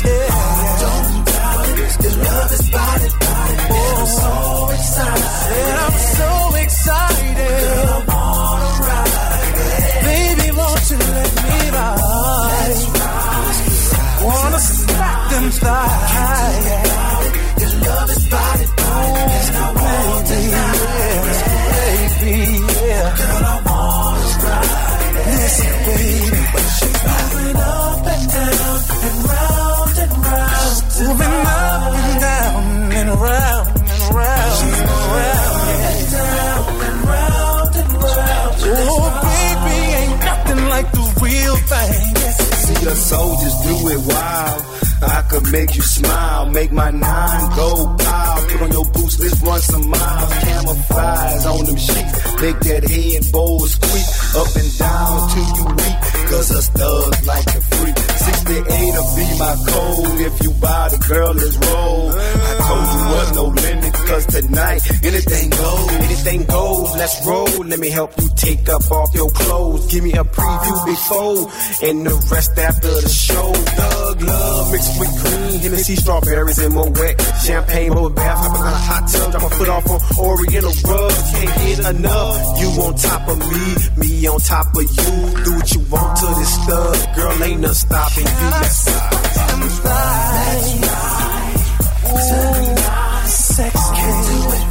Yeah, don't doubt it. Love is body, body. Oh, I'm so excited. And I'm so excited. Girl, wanna ride it. Baby, won't you let me ride? Wanna smack them thighs. Love is. And I tonight. Baby, yeah. Girl, I wanna ride it. Listen, baby. She's moving up and down and round and round. Moving up and down and round and round and round. And down and round and round. Oh, baby, ain't nothing like the real thing. See the soldiers do it wild. I could make you smile, make my nine go pow. Put on your boots, let's run some miles. Camouflage on them sheets, make that head bowl squeak up and down till you weak. Cause us thugs like to freak. 68'll be my code if you buy the girl, let's roll. I told you what no limit, cause tonight anything goes. Anything goes, let's roll. Let me help you take up off your clothes. Give me a preview before and the rest after the show. Thug love mixed with green, Hennessy, strawberries, and more wet. Champagne, bubble bath, in a hot tub, drop my foot off on Oriental rug. Can't get enough. You on top of me, me on top of you. Do what you want to this thug. Girl, ain't nothing stopping you. Let's Sex can't do it.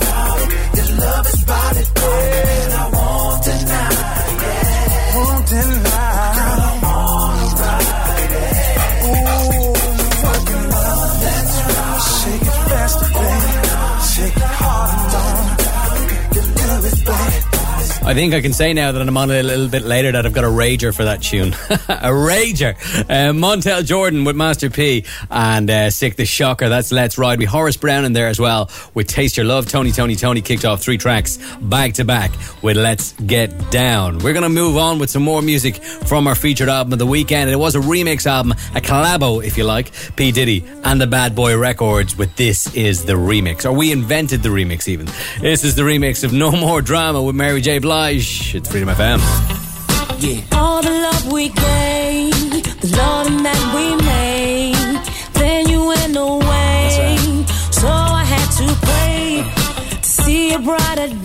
Your love is body. And I want tonight. Yeah. Want I think I can say now that I'm on it a little bit later that I've got a rager for that tune. a rager. Uh, Montel Jordan with Master P and uh, Silkk the Shocker. That's Let's Ride. We Horace Brown in there as well with Taste Your Love. Tony! Toni! Toné! kicked off three tracks back to back with Let's Get Down. We're going to move on with some more music from our featured album of the weekend. It was a remix album, a collabo, if you like. P. Diddy and the Bad Boy Records with This Is the Remix. Or we invented the remix even. This is the remix of No More Drama with Mary J. Blige. It's Freedom FM. Yeah. All the love we gave, the love that we made, then you went away. So I had to pray to see a brighter day.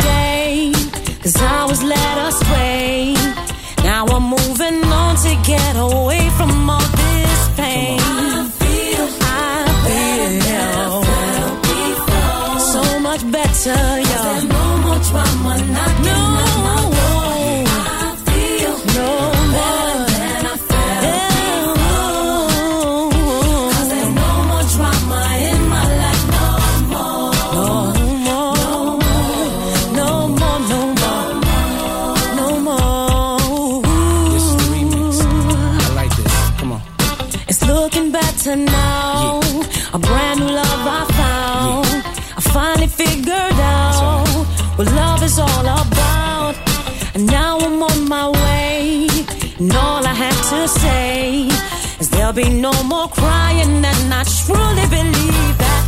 Be no more crying, and I truly believe that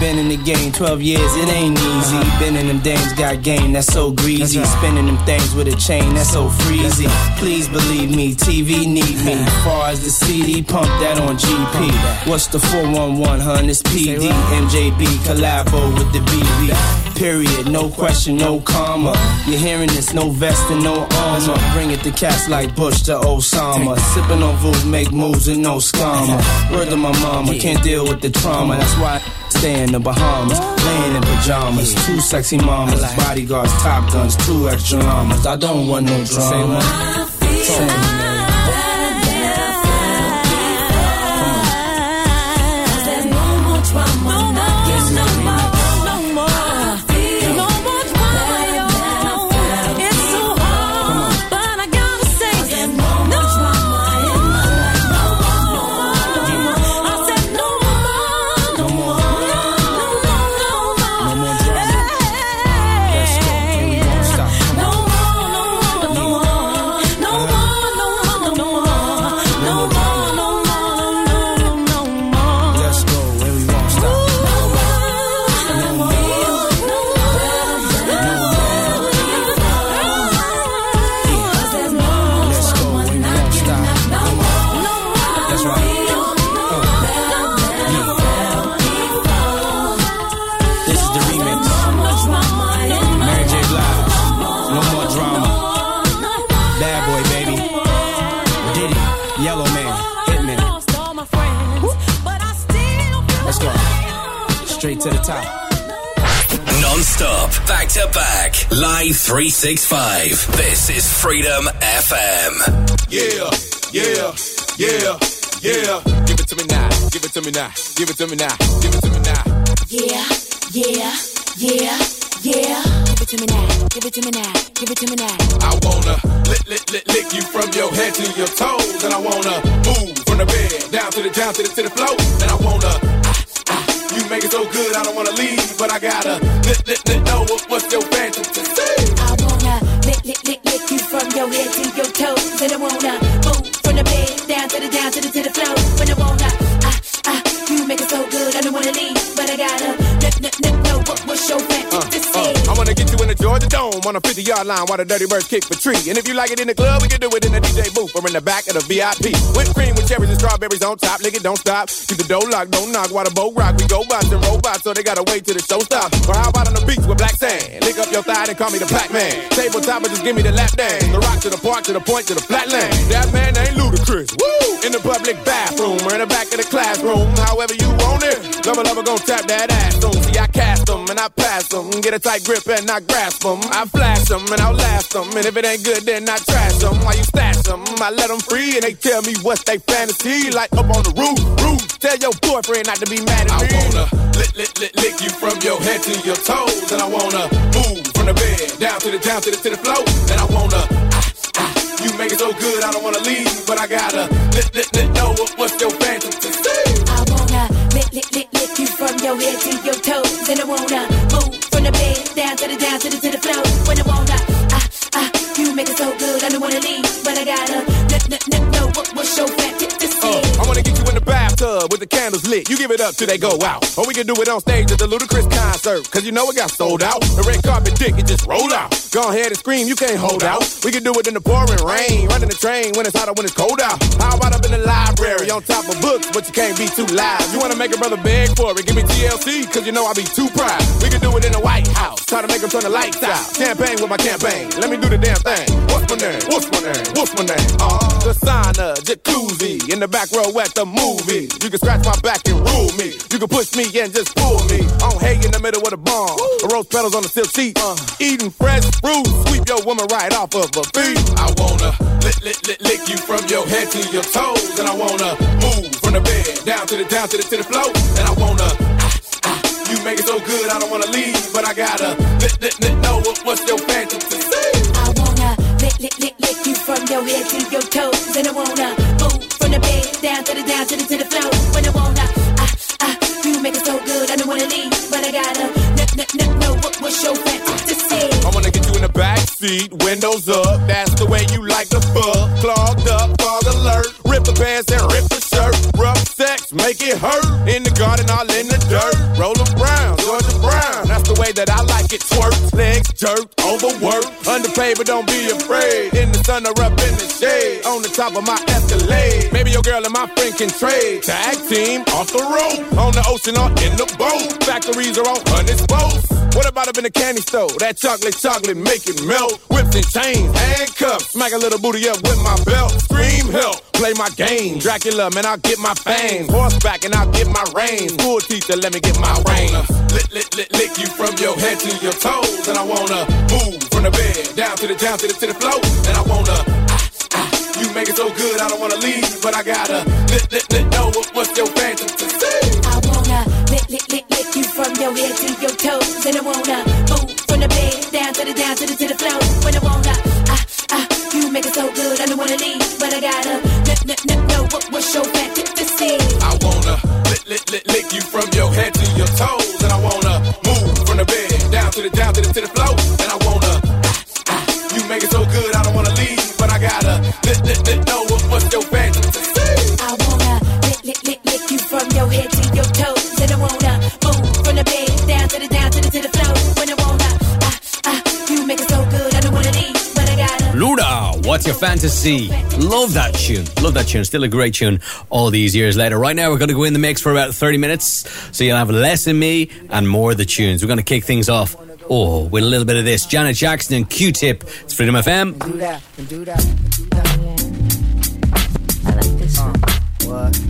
Been in the game 12 years, it ain't easy. Been in them dames, got game, that's so greasy. Spinning them things with a chain, that's so freezy. Please believe me, TV need me. Far as the CD, pump that on GP. What's the 411, hun? It's PD, MJB, collabo with the BB. Period, no question, no comma. You're hearing this, no vest and no armor. Bring it to cats like Bush to Osama. Sipping on food, make moves and no scammer. Word to my mama, can't deal with the trauma. That's why stay in the Bahamas, laying in pajamas. Two sexy mamas, bodyguards, top guns, two extra llamas. I don't want no drama. Say 365. This is Freedom FM. Yeah, yeah, yeah, yeah. Give it to me now. Give it to me now. Give it to me now. Give it to me now. Yeah, yeah, yeah, yeah. Give it to me now. Give it to me now. Give it to me now. I wanna lick, lick, lick, lick you from your head to your toes, and I wanna move from the bed down to the down to the to the floor, and I wanna. ah, ah, You make it so good, I don't wanna leave, but I gotta yard line while the dirty birds kick the tree. And if you like it in the club, we can do it in the DJ booth or in the back of the VIP. Whipped cream with cherries and strawberries on top. It, don't stop. Keep the door locked, don't knock while the boat rock. We go bots and robots, so they gotta wait till the show stops. Or how about on the beach with black sand? Lick up your thigh and call me the Pac Man. Tabletop, but just give me the lap dance. The rock to the park, to the point, to the flatland. That man ain't ludicrous. Woo! In the public bathroom or in the back of the classroom, however you want it. Lover, lover, gon' tap that ass on. Cast them and I pass them. Get a tight grip and I grasp them. I flash them and I'll last them. And if it ain't good, then I trash them. While you stash them, I let them free and they tell me what's they fantasy. Like up on the roof, roof. Tell your boyfriend not to be mad at me. I wanna lick, lick, lick, lick you from your head to your toes. And I wanna move from the bed down to the down to the to the floor. And I wanna ah, ah, you make it so good, I don't wanna leave, but I gotta lick, lick, lick, know what, what's your fantasy. Lick, lick, lick you from your head to your toes, and I wanna move from the bed down to the down to the to the floor. When I wanna, ah, ah, you make it so good, I don't wanna leave, but I gotta bathtub with the candles lit. You give it up till they go out. Or we can do it on stage at the Ludacris concert. Cause you know it got sold out. The red carpet dick, just roll out. Go ahead and scream, you can't hold out. We can do it in the pouring rain. Running the train when it's hot or when it's cold out. How about up in the library on top of books, but you can't be too loud. You wanna make a brother beg for it? Give me TLC, cause you know I be too proud. We can do it in the White House. Try to make them turn the lights out. Campaign with my campaign. Let me do the damn thing. What's my name? What's my name? What's my name? Uh, the sauna, jacuzzi, in the back row at the movie. You can scratch scratch my back and rule me. You can push me and just pull me. I'm hay in the middle with a bomb. Rose petals on the silk seat. Uh, Eating fresh fruit, sweep your woman right off of a beat. I wanna lick, lick, lick, lick you from your head to your toes, and I wanna move from the bed down to the down to the to the floor, and I wanna. ah, ah, You make it so good, I don't wanna leave, but I gotta lick, lick, lick, know what, what's your fantasy. I wanna lick, lick, lick, lick you from your head to your toes. And I wanna move from the bed down to the down to the to the floor. When I wanna, ah, ah, you make it so good, I don't wanna leave, but I gotta n- n- n- know what, what's your fantasy. I wanna get you in the back seat, windows up. That's the way you like the fuck. Clogged up, fog alert. Rip the pants and rip the shirt. Rough sex, make it hurt. In the garden, all in the dirt. Roller Brown, way that I like it. Twerk, legs jerk, overwork. Underpaid, but don't be afraid. In the sun or up in the shade. On the top of my Escalade. Maybe your girl and my friend can trade. Tag team off the road. On the ocean or in the boat. Factories are on hundreds boats. What about up in the candy store? That chocolate, chocolate, make it melt. Whips and chains, handcuffs. Smack a little booty up with my belt. Scream help, play my game. Dracula, man, I'll get my fangs. Horseback and I'll get my reins. School teacher, let me get my reins. Lick, lick, lick, lick you from your head to your toes, and I wanna move from the bed down to the down to the to the floor, and I wanna. ah, ah, You make it so good, I don't wanna leave, but I gotta lick, lick, lick, know what, what's your fantasy. Lick, lick, lick, lick you from your head to your toes. And I wanna move from the bed down to the down to the to the floor. When I wanna, ah, ah, you make it so good, I don't wanna leave, but I gotta n- n- n- know what, what's your fantasy. I wanna lick, lick, lick, lick you from your head to your toes, and I wanna move from the bed down to the down to the to the floor, and I wanna. ah, ah, You make it so good, I don't wanna leave, but I gotta lick, lick, lick, what's your fantasy? Love that tune. Love that tune. Still a great tune all these years later. Right now, we're going to go in the mix for about 30 minutes. So you'll have less of me and more of the tunes. We're going to kick things off. Oh, with a little bit of this. Janet Jackson and Q Tip. It's Freedom FM. Do that, do that, do that. I like this one. What?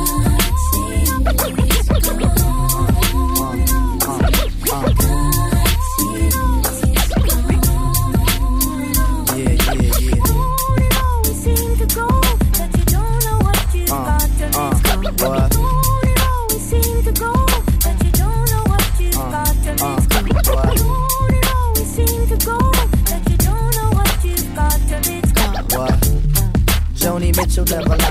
Mitchell never lies.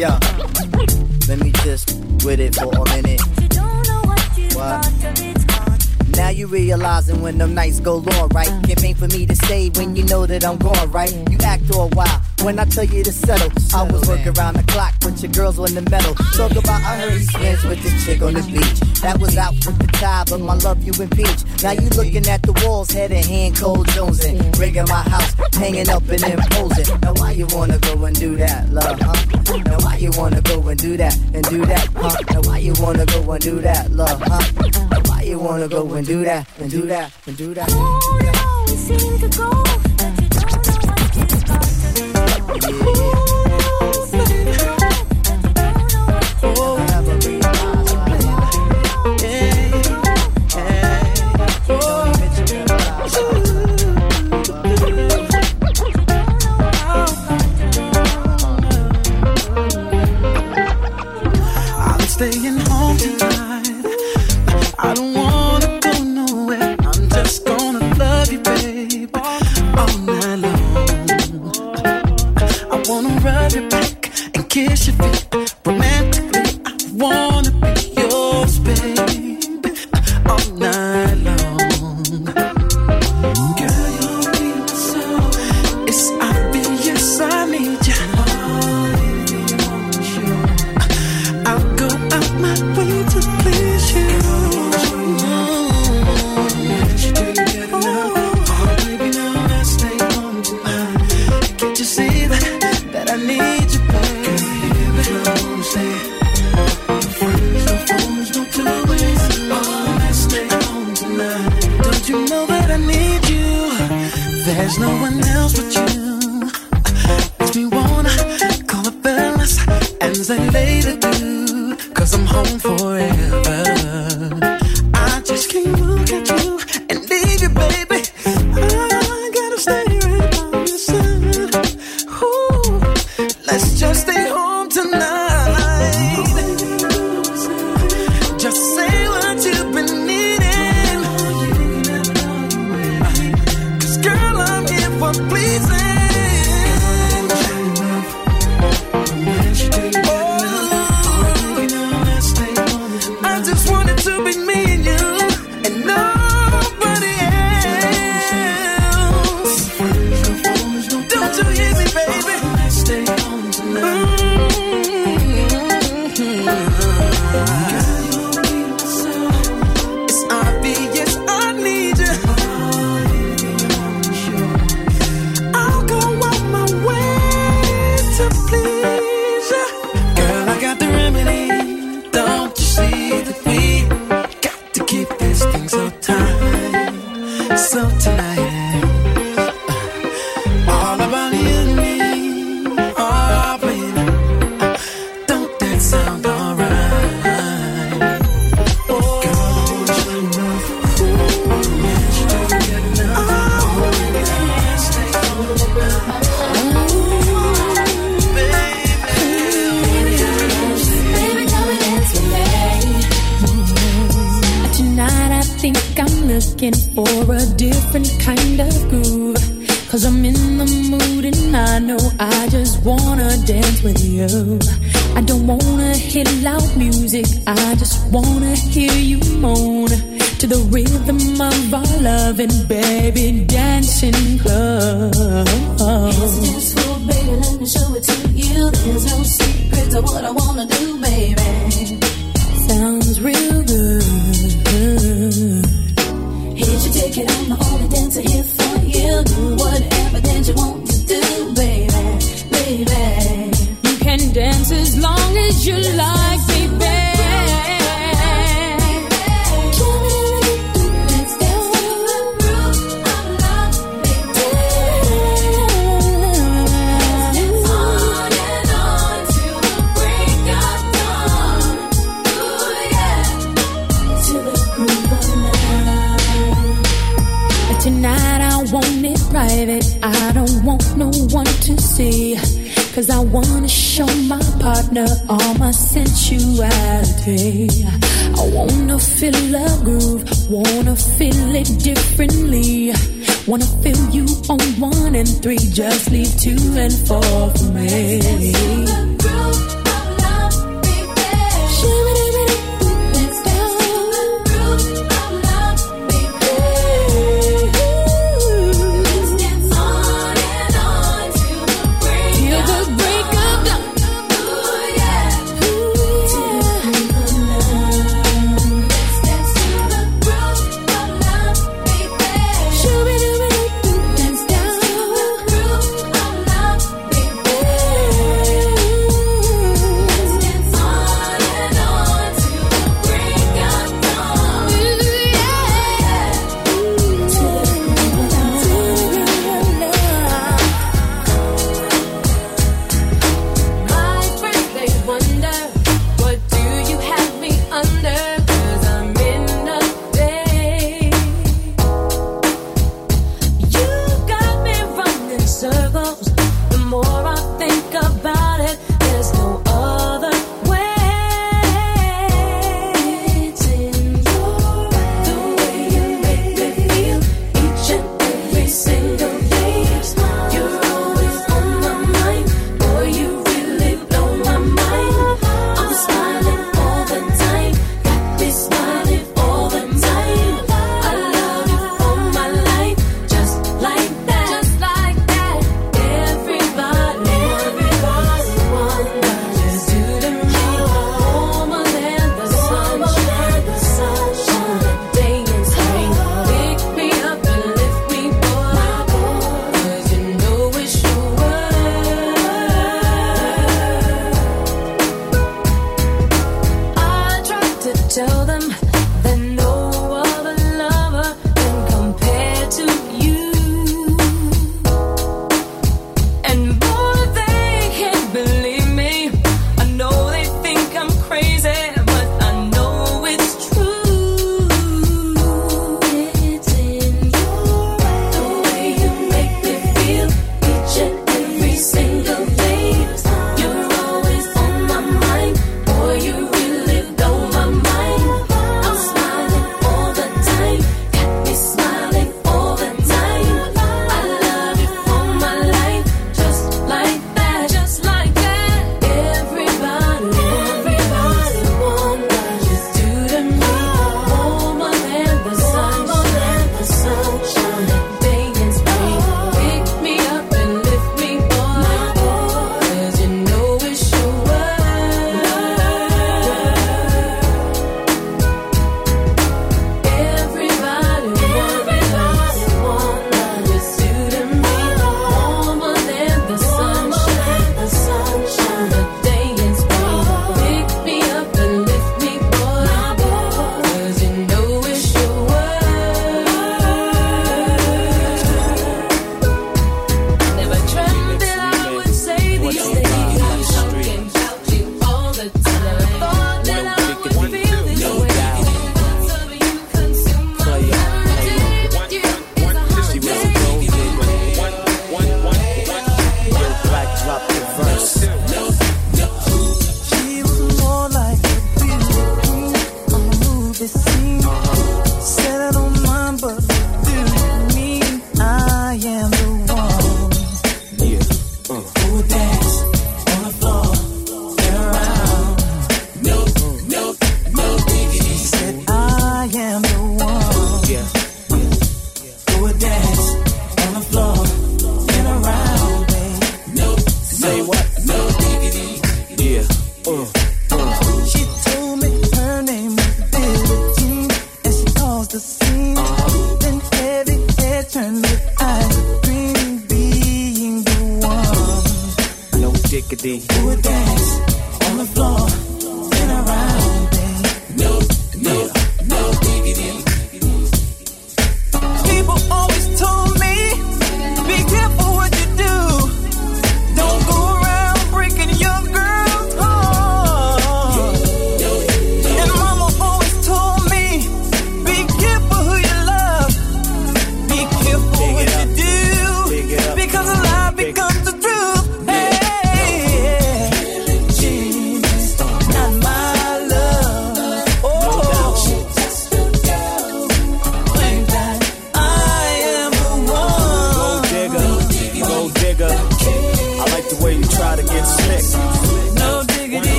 Yeah. Let me just with it for a minute. What? Now you realizing when them nights go long, right? Campaign for me to stay when you know that I'm gone, right? You act all wild, when I tell you to settle. I was working around the clock, but your girls on the metal. Talk about I heard he spins with this chick on the beach. That was out with the tie, but my love you impeach. Now you looking at the walls, head in hand, cold Jonesing. Rigging my house, hanging up and imposing. Now why you wanna go and do that, love, huh? Now why you wanna go and do that and do that, huh? Now why you wanna go and do that, love, huh? Now why you wanna go and do that and do that and do that? Oh, no, seem to go, yeah. I don't wanna hear loud music, I just wanna hear you moan to the rhythm of our loving baby dancing club. Dance floor, baby, let me show it to you. There's no secret to what I wanna do, baby. Sounds real good. Here you take it, I'm the only dancer here for you. Do whatever dance you want to do, baby, baby. Dance as long as you like, baby. Private. Cause I wanna show my partner all my sensuality. I wanna feel a groove, wanna feel it differently. Wanna feel you on one and three, just leave two and four for me.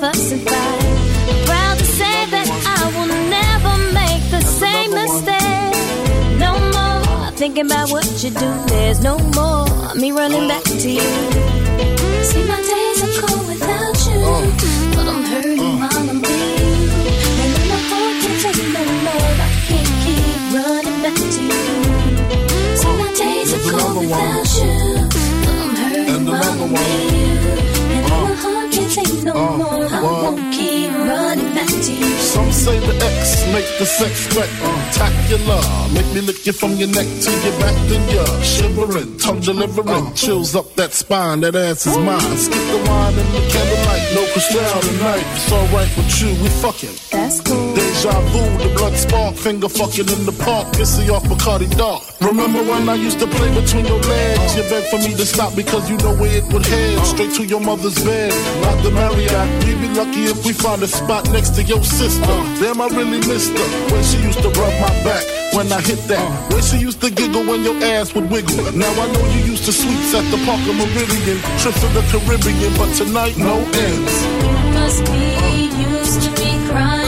Fuss and fight. Proud to say that I will never make the same mistake. No more thinking about what you do. There's no more me running back to you. See my days are cold without you, but I'm hurting while I'm you. And then my heart can't take no more. I can't keep running back to you. See my days are cold without you, but I'm hurting while I'm with I won't keep running. Some say the X make the sex wet. spectacular. Make me lick you from your neck to your back, then you're shivering, tongue delivering, chills up that spine. That ass is mine. Skip the wine and the candlelight, no crystal tonight. It's alright with you, we fucking. That's cool. Deja vu, the blood spark, finger fucking in the park, pissy off Bacardi Dark. Remember when I used to play between your legs? You begged for me to stop because you know where it would head. Straight to your mother's bed, not the Marriott. We'd be lucky if we find a spot next to your sister. Damn, I really missed her when she used to rub my back. When I hit that, when she used to giggle when your ass would wiggle. Now I know you used to sweets at the Parker Meridien, trips to the Caribbean, but tonight no ends. You Must be used to me crying, crying.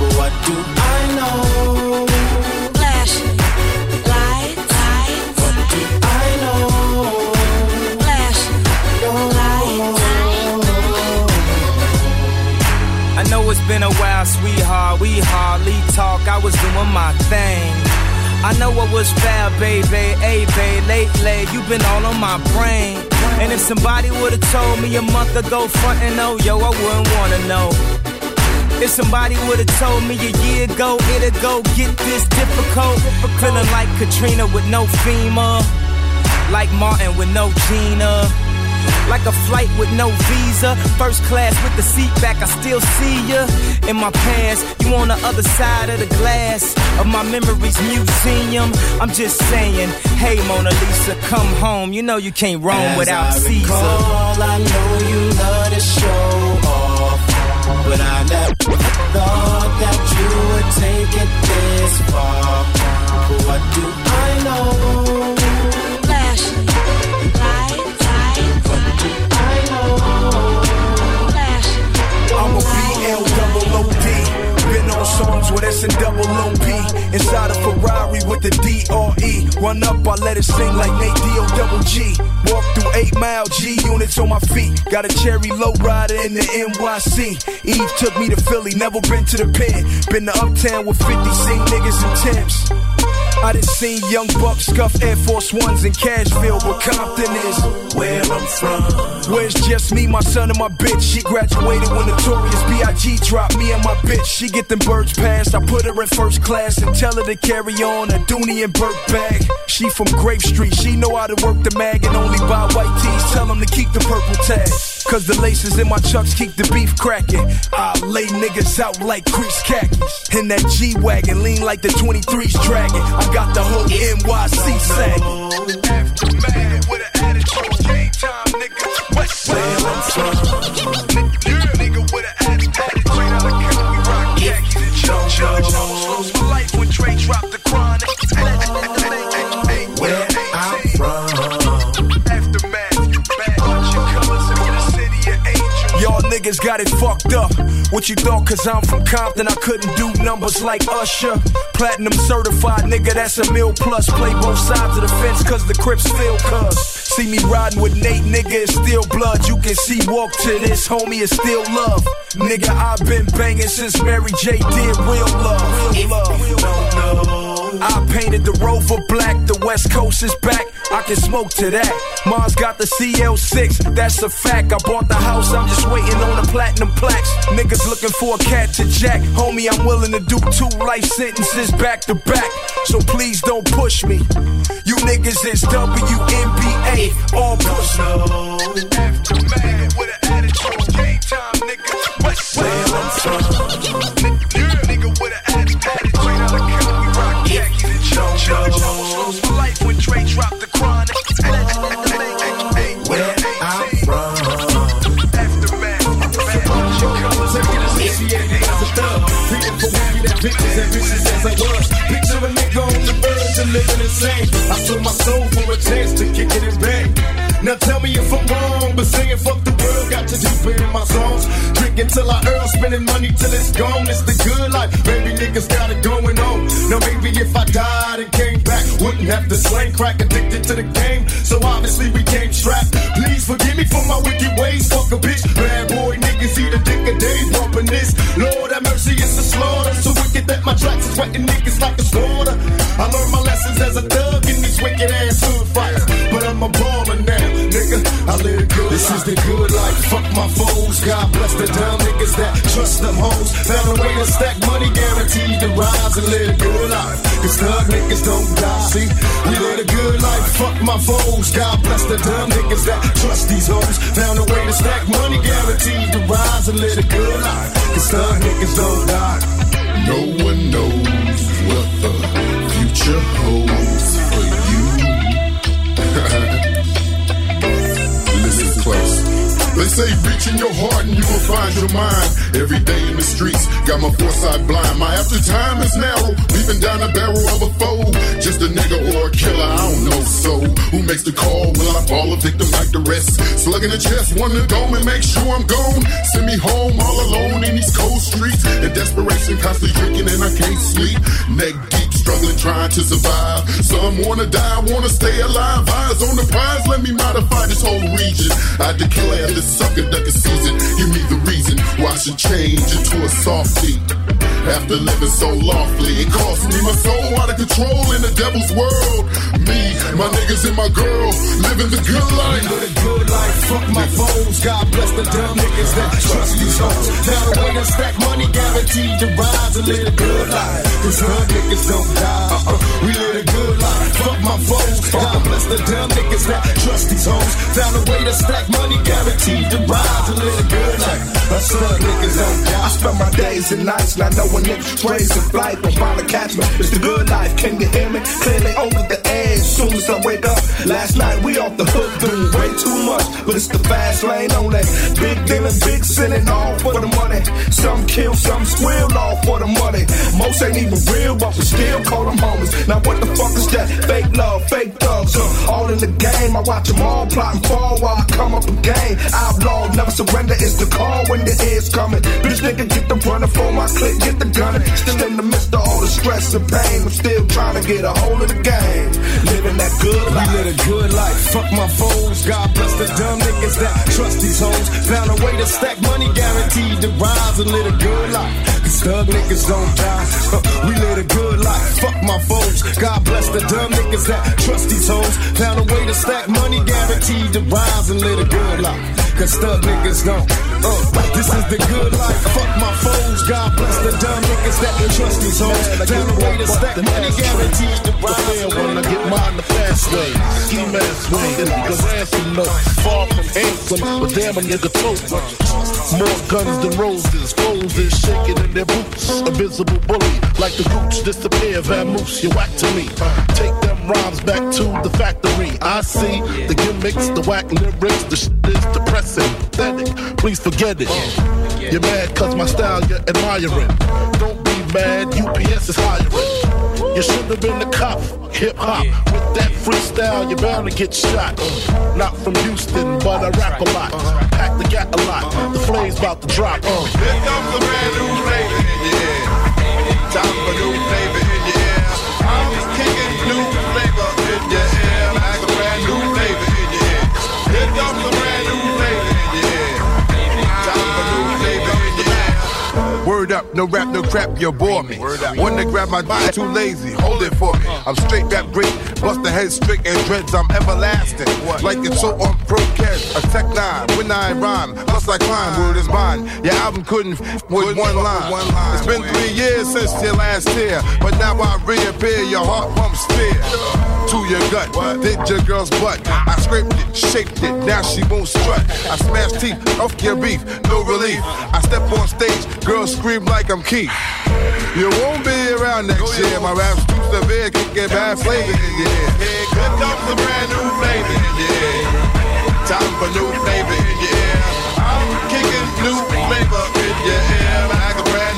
But what do I know? Flash, light, light. What do I know? Flash, I know it's been a while, sweetheart. We hardly talk. I was doing my thing. I know what was fair, baby. Hey, babe, lately you've been all on my brain. And if somebody would've told me a month ago, front and oh, yo, I wouldn't wanna know. If somebody would've told me a year ago, it'd go get this difficult. Feeling like Katrina with no FEMA. Like Martin with no Gina. Like a flight with no visa. First class with the seat back, I still see ya. In my past, you on the other side of the glass of my memories museum. I'm just saying, hey Mona Lisa, come home. You know you can't roam As without I Caesar. recall, I know you love to show but I never thought that you would take it this far. What do I know? Songs with S and double OP. Inside a Ferrari with the DRE. Run up, I let it sing like Nate D-O double G. Walk through 8 mile G units on my feet. Got a cherry low rider in the NYC. Eve took me to Philly, never been to the pen. Been to Uptown with 50, seen niggas and Temps. I done seen young bucks scuff Air Force Ones in Cashville, where Compton is. Where I'm from. Where's just me, my son, and my bitch? She graduated when Notorious B.I.G. dropped me and my bitch. She get them birds passed. I put her in first class and tell her to carry on a Dooney and Bourke bag. She from Grape Street. She know how to work the mag and only buy white tees. Tell them to keep the purple tag. Cause the laces in my chucks keep the beef cracking. I lay niggas out like crease khakis. In that G Wagon, lean like the 23's dragging. I got the whole NYC sagging. Aftermath with an attitude, time, nigga. West Where I'm from. Nigga with an attitude, straight out of rock khakis and niggas got it fucked up. What you thought, cause I'm from Compton, I couldn't do numbers like Usher. Platinum certified, nigga, that's a meal plus. Play both sides of the fence, cause the Crips feel cuz. See me riding with Nate, nigga, it's still blood. You can see walk to this, homie, it's still love. Nigga, I've been banging since Mary J did real love. Real love. I painted the Rover black, the West Coast is back. I can smoke to that. Mars got the CL6, that's a fact. I bought the house, I'm just waiting on the platinum plaques. Niggas looking for a cat to jack. Homie, I'm willing to do two life sentences back to back. So please don't push me. You niggas is WNBA, all push me. Aftermath with an attitude, game time, nigga. West Where I'm from. Nigga with an chug chug. Flows for life when Dre dropped the chronic. From. Bitches bitches as I was. Picture a nigga on the verge living insane. I sold my soul for a chance to kick it and bang. Now tell me if I'm wrong, but saying fuck the world got you deeper in my songs. Drinking till I earn, spending money till it's gone. It's the good life, baby niggas got it going on. Now maybe if I died and came back, wouldn't have to slang crack addicted to the game. So obviously we came strapped. Please forgive me for my wicked ways. Fuck a bitch, bad boy niggas eat a dick a day bumping this. Lord have mercy, it's a slaughter. So wicked that my tracks is sweating niggas like a slaughter. I learned my lessons as a thug in these wicked ass hood fights. The good life. Fuck my foes. God bless the dumb niggas that trust them hoes. Found a way to stack money, guaranteed to rise and live a good life. Cause thug niggas don't die. See, we live a good life. Fuck my foes. God bless the dumb niggas that trust these hoes. Found a way to stack money, guaranteed to rise and live a good life. Cause thug niggas don't die. No one knows what the future holds close. They say reach in your heart and you will find your mind. Every day in the streets, got my foresight blind. My after time is narrow, leaving down the barrel of a foe. Just a nigga or a killer, I don't know. So who makes the call? Will I fall a victim like the rest? Slug in the chest, one to go and make sure I'm gone. Send me home all alone in these cold streets. In desperation, constantly drinking and I can't sleep. Neck deep, struggling, trying to survive. Some wanna die, wanna stay alive. Eyes on the prize, let me modify this whole region. I declare this sucker ducker season. Give me the reason why I should change into a softie. After living so lawfully, it cost me my soul out of control in the devil's world. Me, my niggas, and my girl living the good life. A good life, fuck my foes. God bless the dumb niggas that trust these hoes. Now the way to stack money guaranteed to rise and live a good life. Cause some niggas don't die. Uh-uh. We live a good life, fuck my foes. God bless the dumb niggas that trust these hoes. Found a way to stack money guaranteed to rise and a good life. Us thug niggas don't die. I spend my days and nights not knowing if strays in flight finally catch me. It's the good life, can you hear me? Clearly over the edge, soon as I wake up. Last night we off the hook doing way too much, but it's the fast lane on that. Big dealing, big sinning, all for the money. Some kill, some squeal, all for the money. Most ain't even real, but we still call them homies. Now what the fuck is that? Fake love, fake thugs, uh, all in the game. I watch them all plot and fall while I come up again. Outlaw, never surrender, it's the call when the head's coming. Bitch nigga, get the runner for my clip, get the gunner. Still in the midst of all the stress and pain, I'm still trying to get a hold of the game. Living that good We live a good life, fuck my foes. God bless the dumb niggas that trust these hoes. Found a way to stack money guaranteed to rise and live a good life. Cause thug niggas don't die. We live a good life, fuck my foes. God bless the dumb niggas that trust these hoes. Found a way to stack money guaranteed to rise and live a good life. Cause thug niggas don't. Uh, this is the good life, fuck my foes. God bless the dumb niggas that trust these hoes. Found a way to stack money guaranteed to rise and live a get good life. the fast way. Ski mask way, it's the ransom note. Far from handsome, but damn a nigga tote. More guns than roses, foes is shaking in their boots. A visible bully, like the roots disappear. Vamoose, you whack to me. Take them rhymes back to the factory. I see the gimmicks, the whack lyrics, the shit is depressing, pathetic. Please forget it. You're mad cause my style you're admiring. Don't be mad, UPS is hiring. You should have been the cop, hip hop. With that freestyle, you're bound to get shot. Not from Houston, but I rap a lot. Pack the gat a lot. The flame's about to drop. Here comes the brand new flavor ear. Time for new flavor no rap, no crap, you bore me. To grab my body, too lazy, hold it for me. I'm straight rap great, bust the head straight and dreads, I'm everlasting. Like it's so on pro cash, a tech nine, when I rhyme, plus I climb, word is mine. Your album couldn't f- with one line. It's been three years since your last tear, but now I reappear, your heart pumps fear. To your gut, did your girl's butt. I scraped it, shaped it, now she won't strut. I smash teeth, off your beef, no relief. I step on stage, girls scream like I'm Keith. You won't be around next year. My rap's too severe, can get bad flavor in your ear. Here comes the brand new flavor in your ear. Time for new flavor in your ear. I'm kicking new flavor in your ear. Like a brand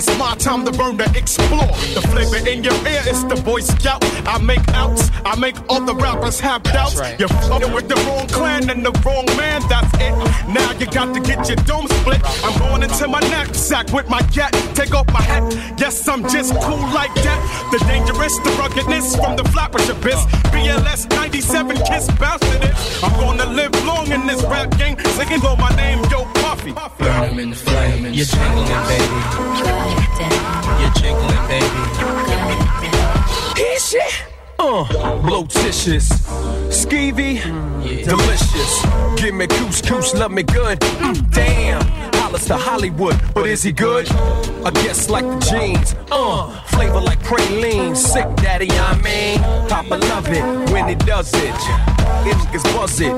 It's my time to burn to explore. The flavor in your ear is the Boy Scout. I make outs, I make all the rappers have doubts. You're fucking with the wrong clan and the wrong man, that's it. Now you got to get your dome split. I'm going into my knapsack with my gat. Take off my hat. Yes, I'm just cool like that. The dangerous, the ruggedness from the flappers abyss. BLS 97 kiss bounce it. I'm gonna live long in this rap game. Singing on my name, yo, Puffy. Burn 'em in the flame. You're jingling, baby. You're jingling, baby. Here shit. Uh, blotitious, skeevy, delicious. Give me couscous, love me good. Mm, damn, I dollars to Hollywood, but is he good? I guess like the jeans, uh, flavor like praline, sick daddy, I mean. Papa love it when he does it, niggas buzz it.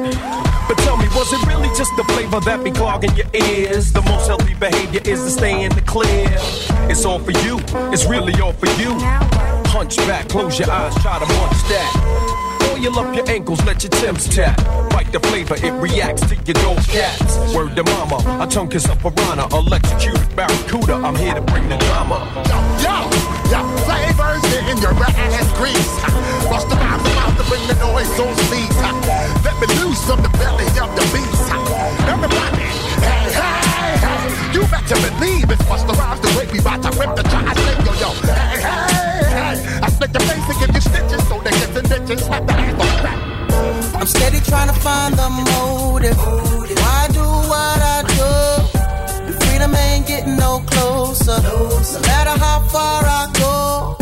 But tell me, was it really just the flavor that be clogging your ears? The most healthy behavior is to stay in the clear. It's all for you, it's really all for you. Hunch back, close your eyes, try to munch that. Oil up your ankles, let your Tim's tap. Bite the flavor, it reacts to your dope cats. Word to mama, I tongue kiss a piranha, electrocuted barracuda. I'm here to bring the drama. Yo, yo, flavors in your ass grease. Bust the mouth, the mouth to bring the noise so cease. Let me loose from the belly of the beast. Everybody, hey, hey, hey. You better believe it's Busta Rhymes the way we to rip the trash. Yo, yo, hey, hey, hey. I split your face and give you stitches so they get the ditches. Slap the ass on back. I'm steady trying to find the motive. Why do what I do? The freedom ain't getting no closer. No matter how far I go,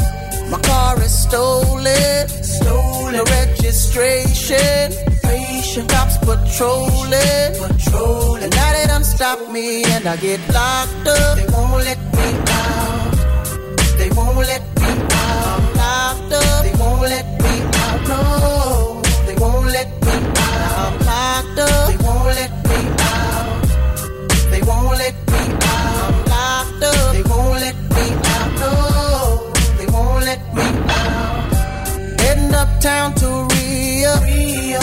my car is stolen. Stolen. The registration. Cops patrolling. Patrolling. And now they done stop me and I get locked up. They won't let me out. They won't let me I'm locked up. They won't let me out. No. They won't let me out. I'm locked up. They won't let me out. They won't let me out. I'm locked up. They won't let me out. No. They won't let me out. Heading uptown to Rio.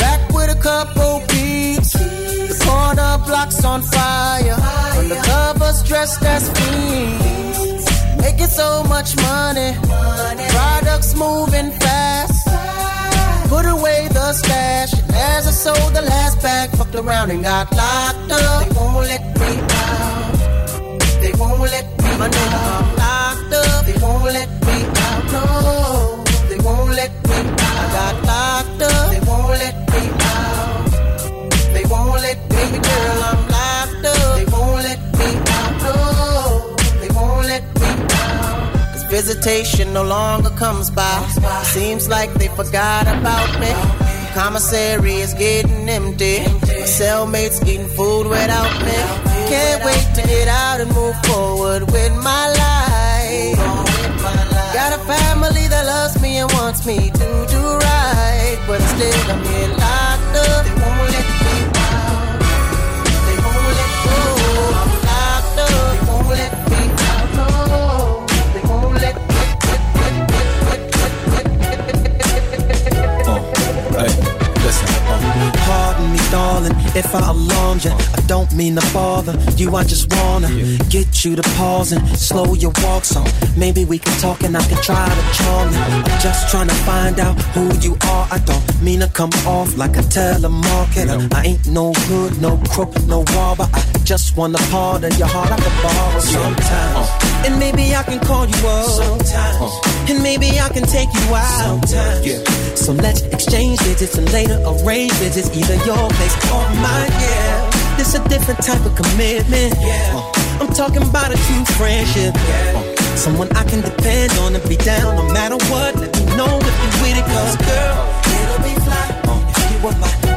Back with a couple peeps. The corner blocks on fire. Undercovers dressed as fiends. Making so much money. Products moving fast. Put away the stash. And as I sold the last bag, fucked around and got locked up. They won't let me out. They won't let me My nigga, I'm locked up. They won't let me out. No, they won't let me out. I got locked up. They won't let me out. They won't let me girl, visitation no longer comes by. Seems like they forgot about me. Commissary is getting empty. My cellmates eating food without me. Can't wait to get out and move forward with my life. Got a family that loves me and wants me to do right. But instead, I'm here locked Darling, if I alarmed you. I don't mean to bother you. I just wanna get you to pause and slow your walk so maybe we can talk and I can try to charm you. I'm just trying to find out who you are. I don't mean to come off like a telemarketer. I ain't no hood, no crook, no robber. I just want a part of your heart I can borrow sometimes. And maybe I can call you up. Sometimes. And maybe I can take you out. Sometimes. So let's exchange digits and later arrange visits, either your place or mine. Yeah, this a different type of commitment. Yeah, I'm talking about a true friendship. Yeah. Someone I can depend on and be down no matter what. Let me know if you with it, cause girl, it'll be fly uh. if you were my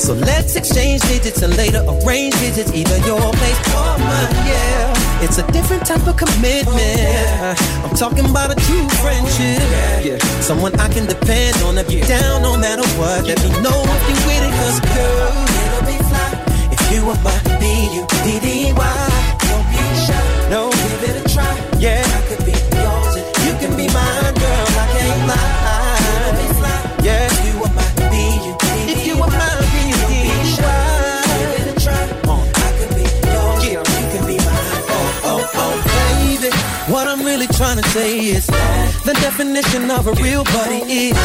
So let's exchange digits and later arrange visits, either your place or mine. Yeah, it's a different type of commitment. I'm talking about a true friendship. Yeah, someone I can depend on if you're down no matter what. Let me know if you're with it, cause girl, it'll be fly if you are my B-U-D-D-Y. Don't be shy, no, give it a try. Yeah, I could be trying to say is the definition of a real buddy is.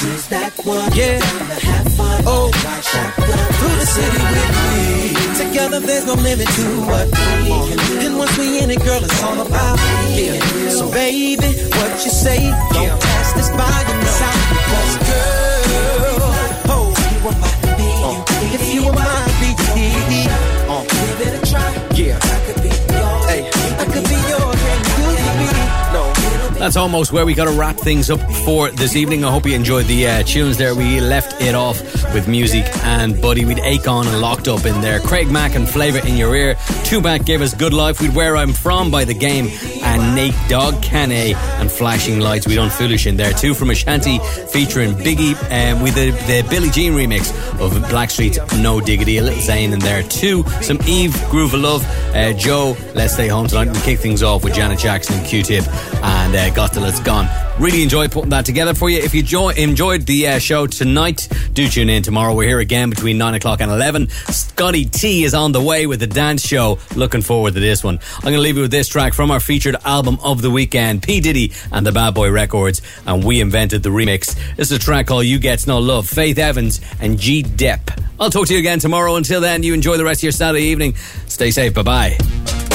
She's that one. Yeah. Have fun. Oh. Through the city with me. Together there's no limit to what we can do. And once we in it, girl, it's all about me. So baby, what you say? Don't pass this by That's almost where we got to wrap things up for this evening. I hope you enjoyed the uh, tunes there. We left it off with Musiq and Buddy. We'd Akon and Locked Up in there. Craig Mack and Flavor in Your Ear. 2Pac gave us Good Life. We'd Where I'm From by The Game. And Nate Dogg Cane and Flashing Lights. We Don't Foolish in there. Two from Ashanti featuring Biggie um, with the, the Billie Jean remix of Blackstreet's No Diggity. A little Zane in there too. Some Eve Groove of Love. Uh, Joe, Let's Stay Home Tonight. We kick things off with Janet Jackson and Q-Tip and uh, Got till it's gone. Really enjoy putting that together for you. If you jo- enjoyed the uh, show tonight, do tune in tomorrow. We're here again between 9 o'clock and 11. Scotty T is on the way with the dance show. Looking forward to this one. I'm going to leave you with this track from our featured album of the weekend, P. Diddy and the Bad Boy Records. And we invented the remix. This is a track called You Gets No Love, Faith Evans and G. Dep. I'll talk to you again tomorrow. Until then, you enjoy the rest of your Saturday evening. Stay safe. Bye bye.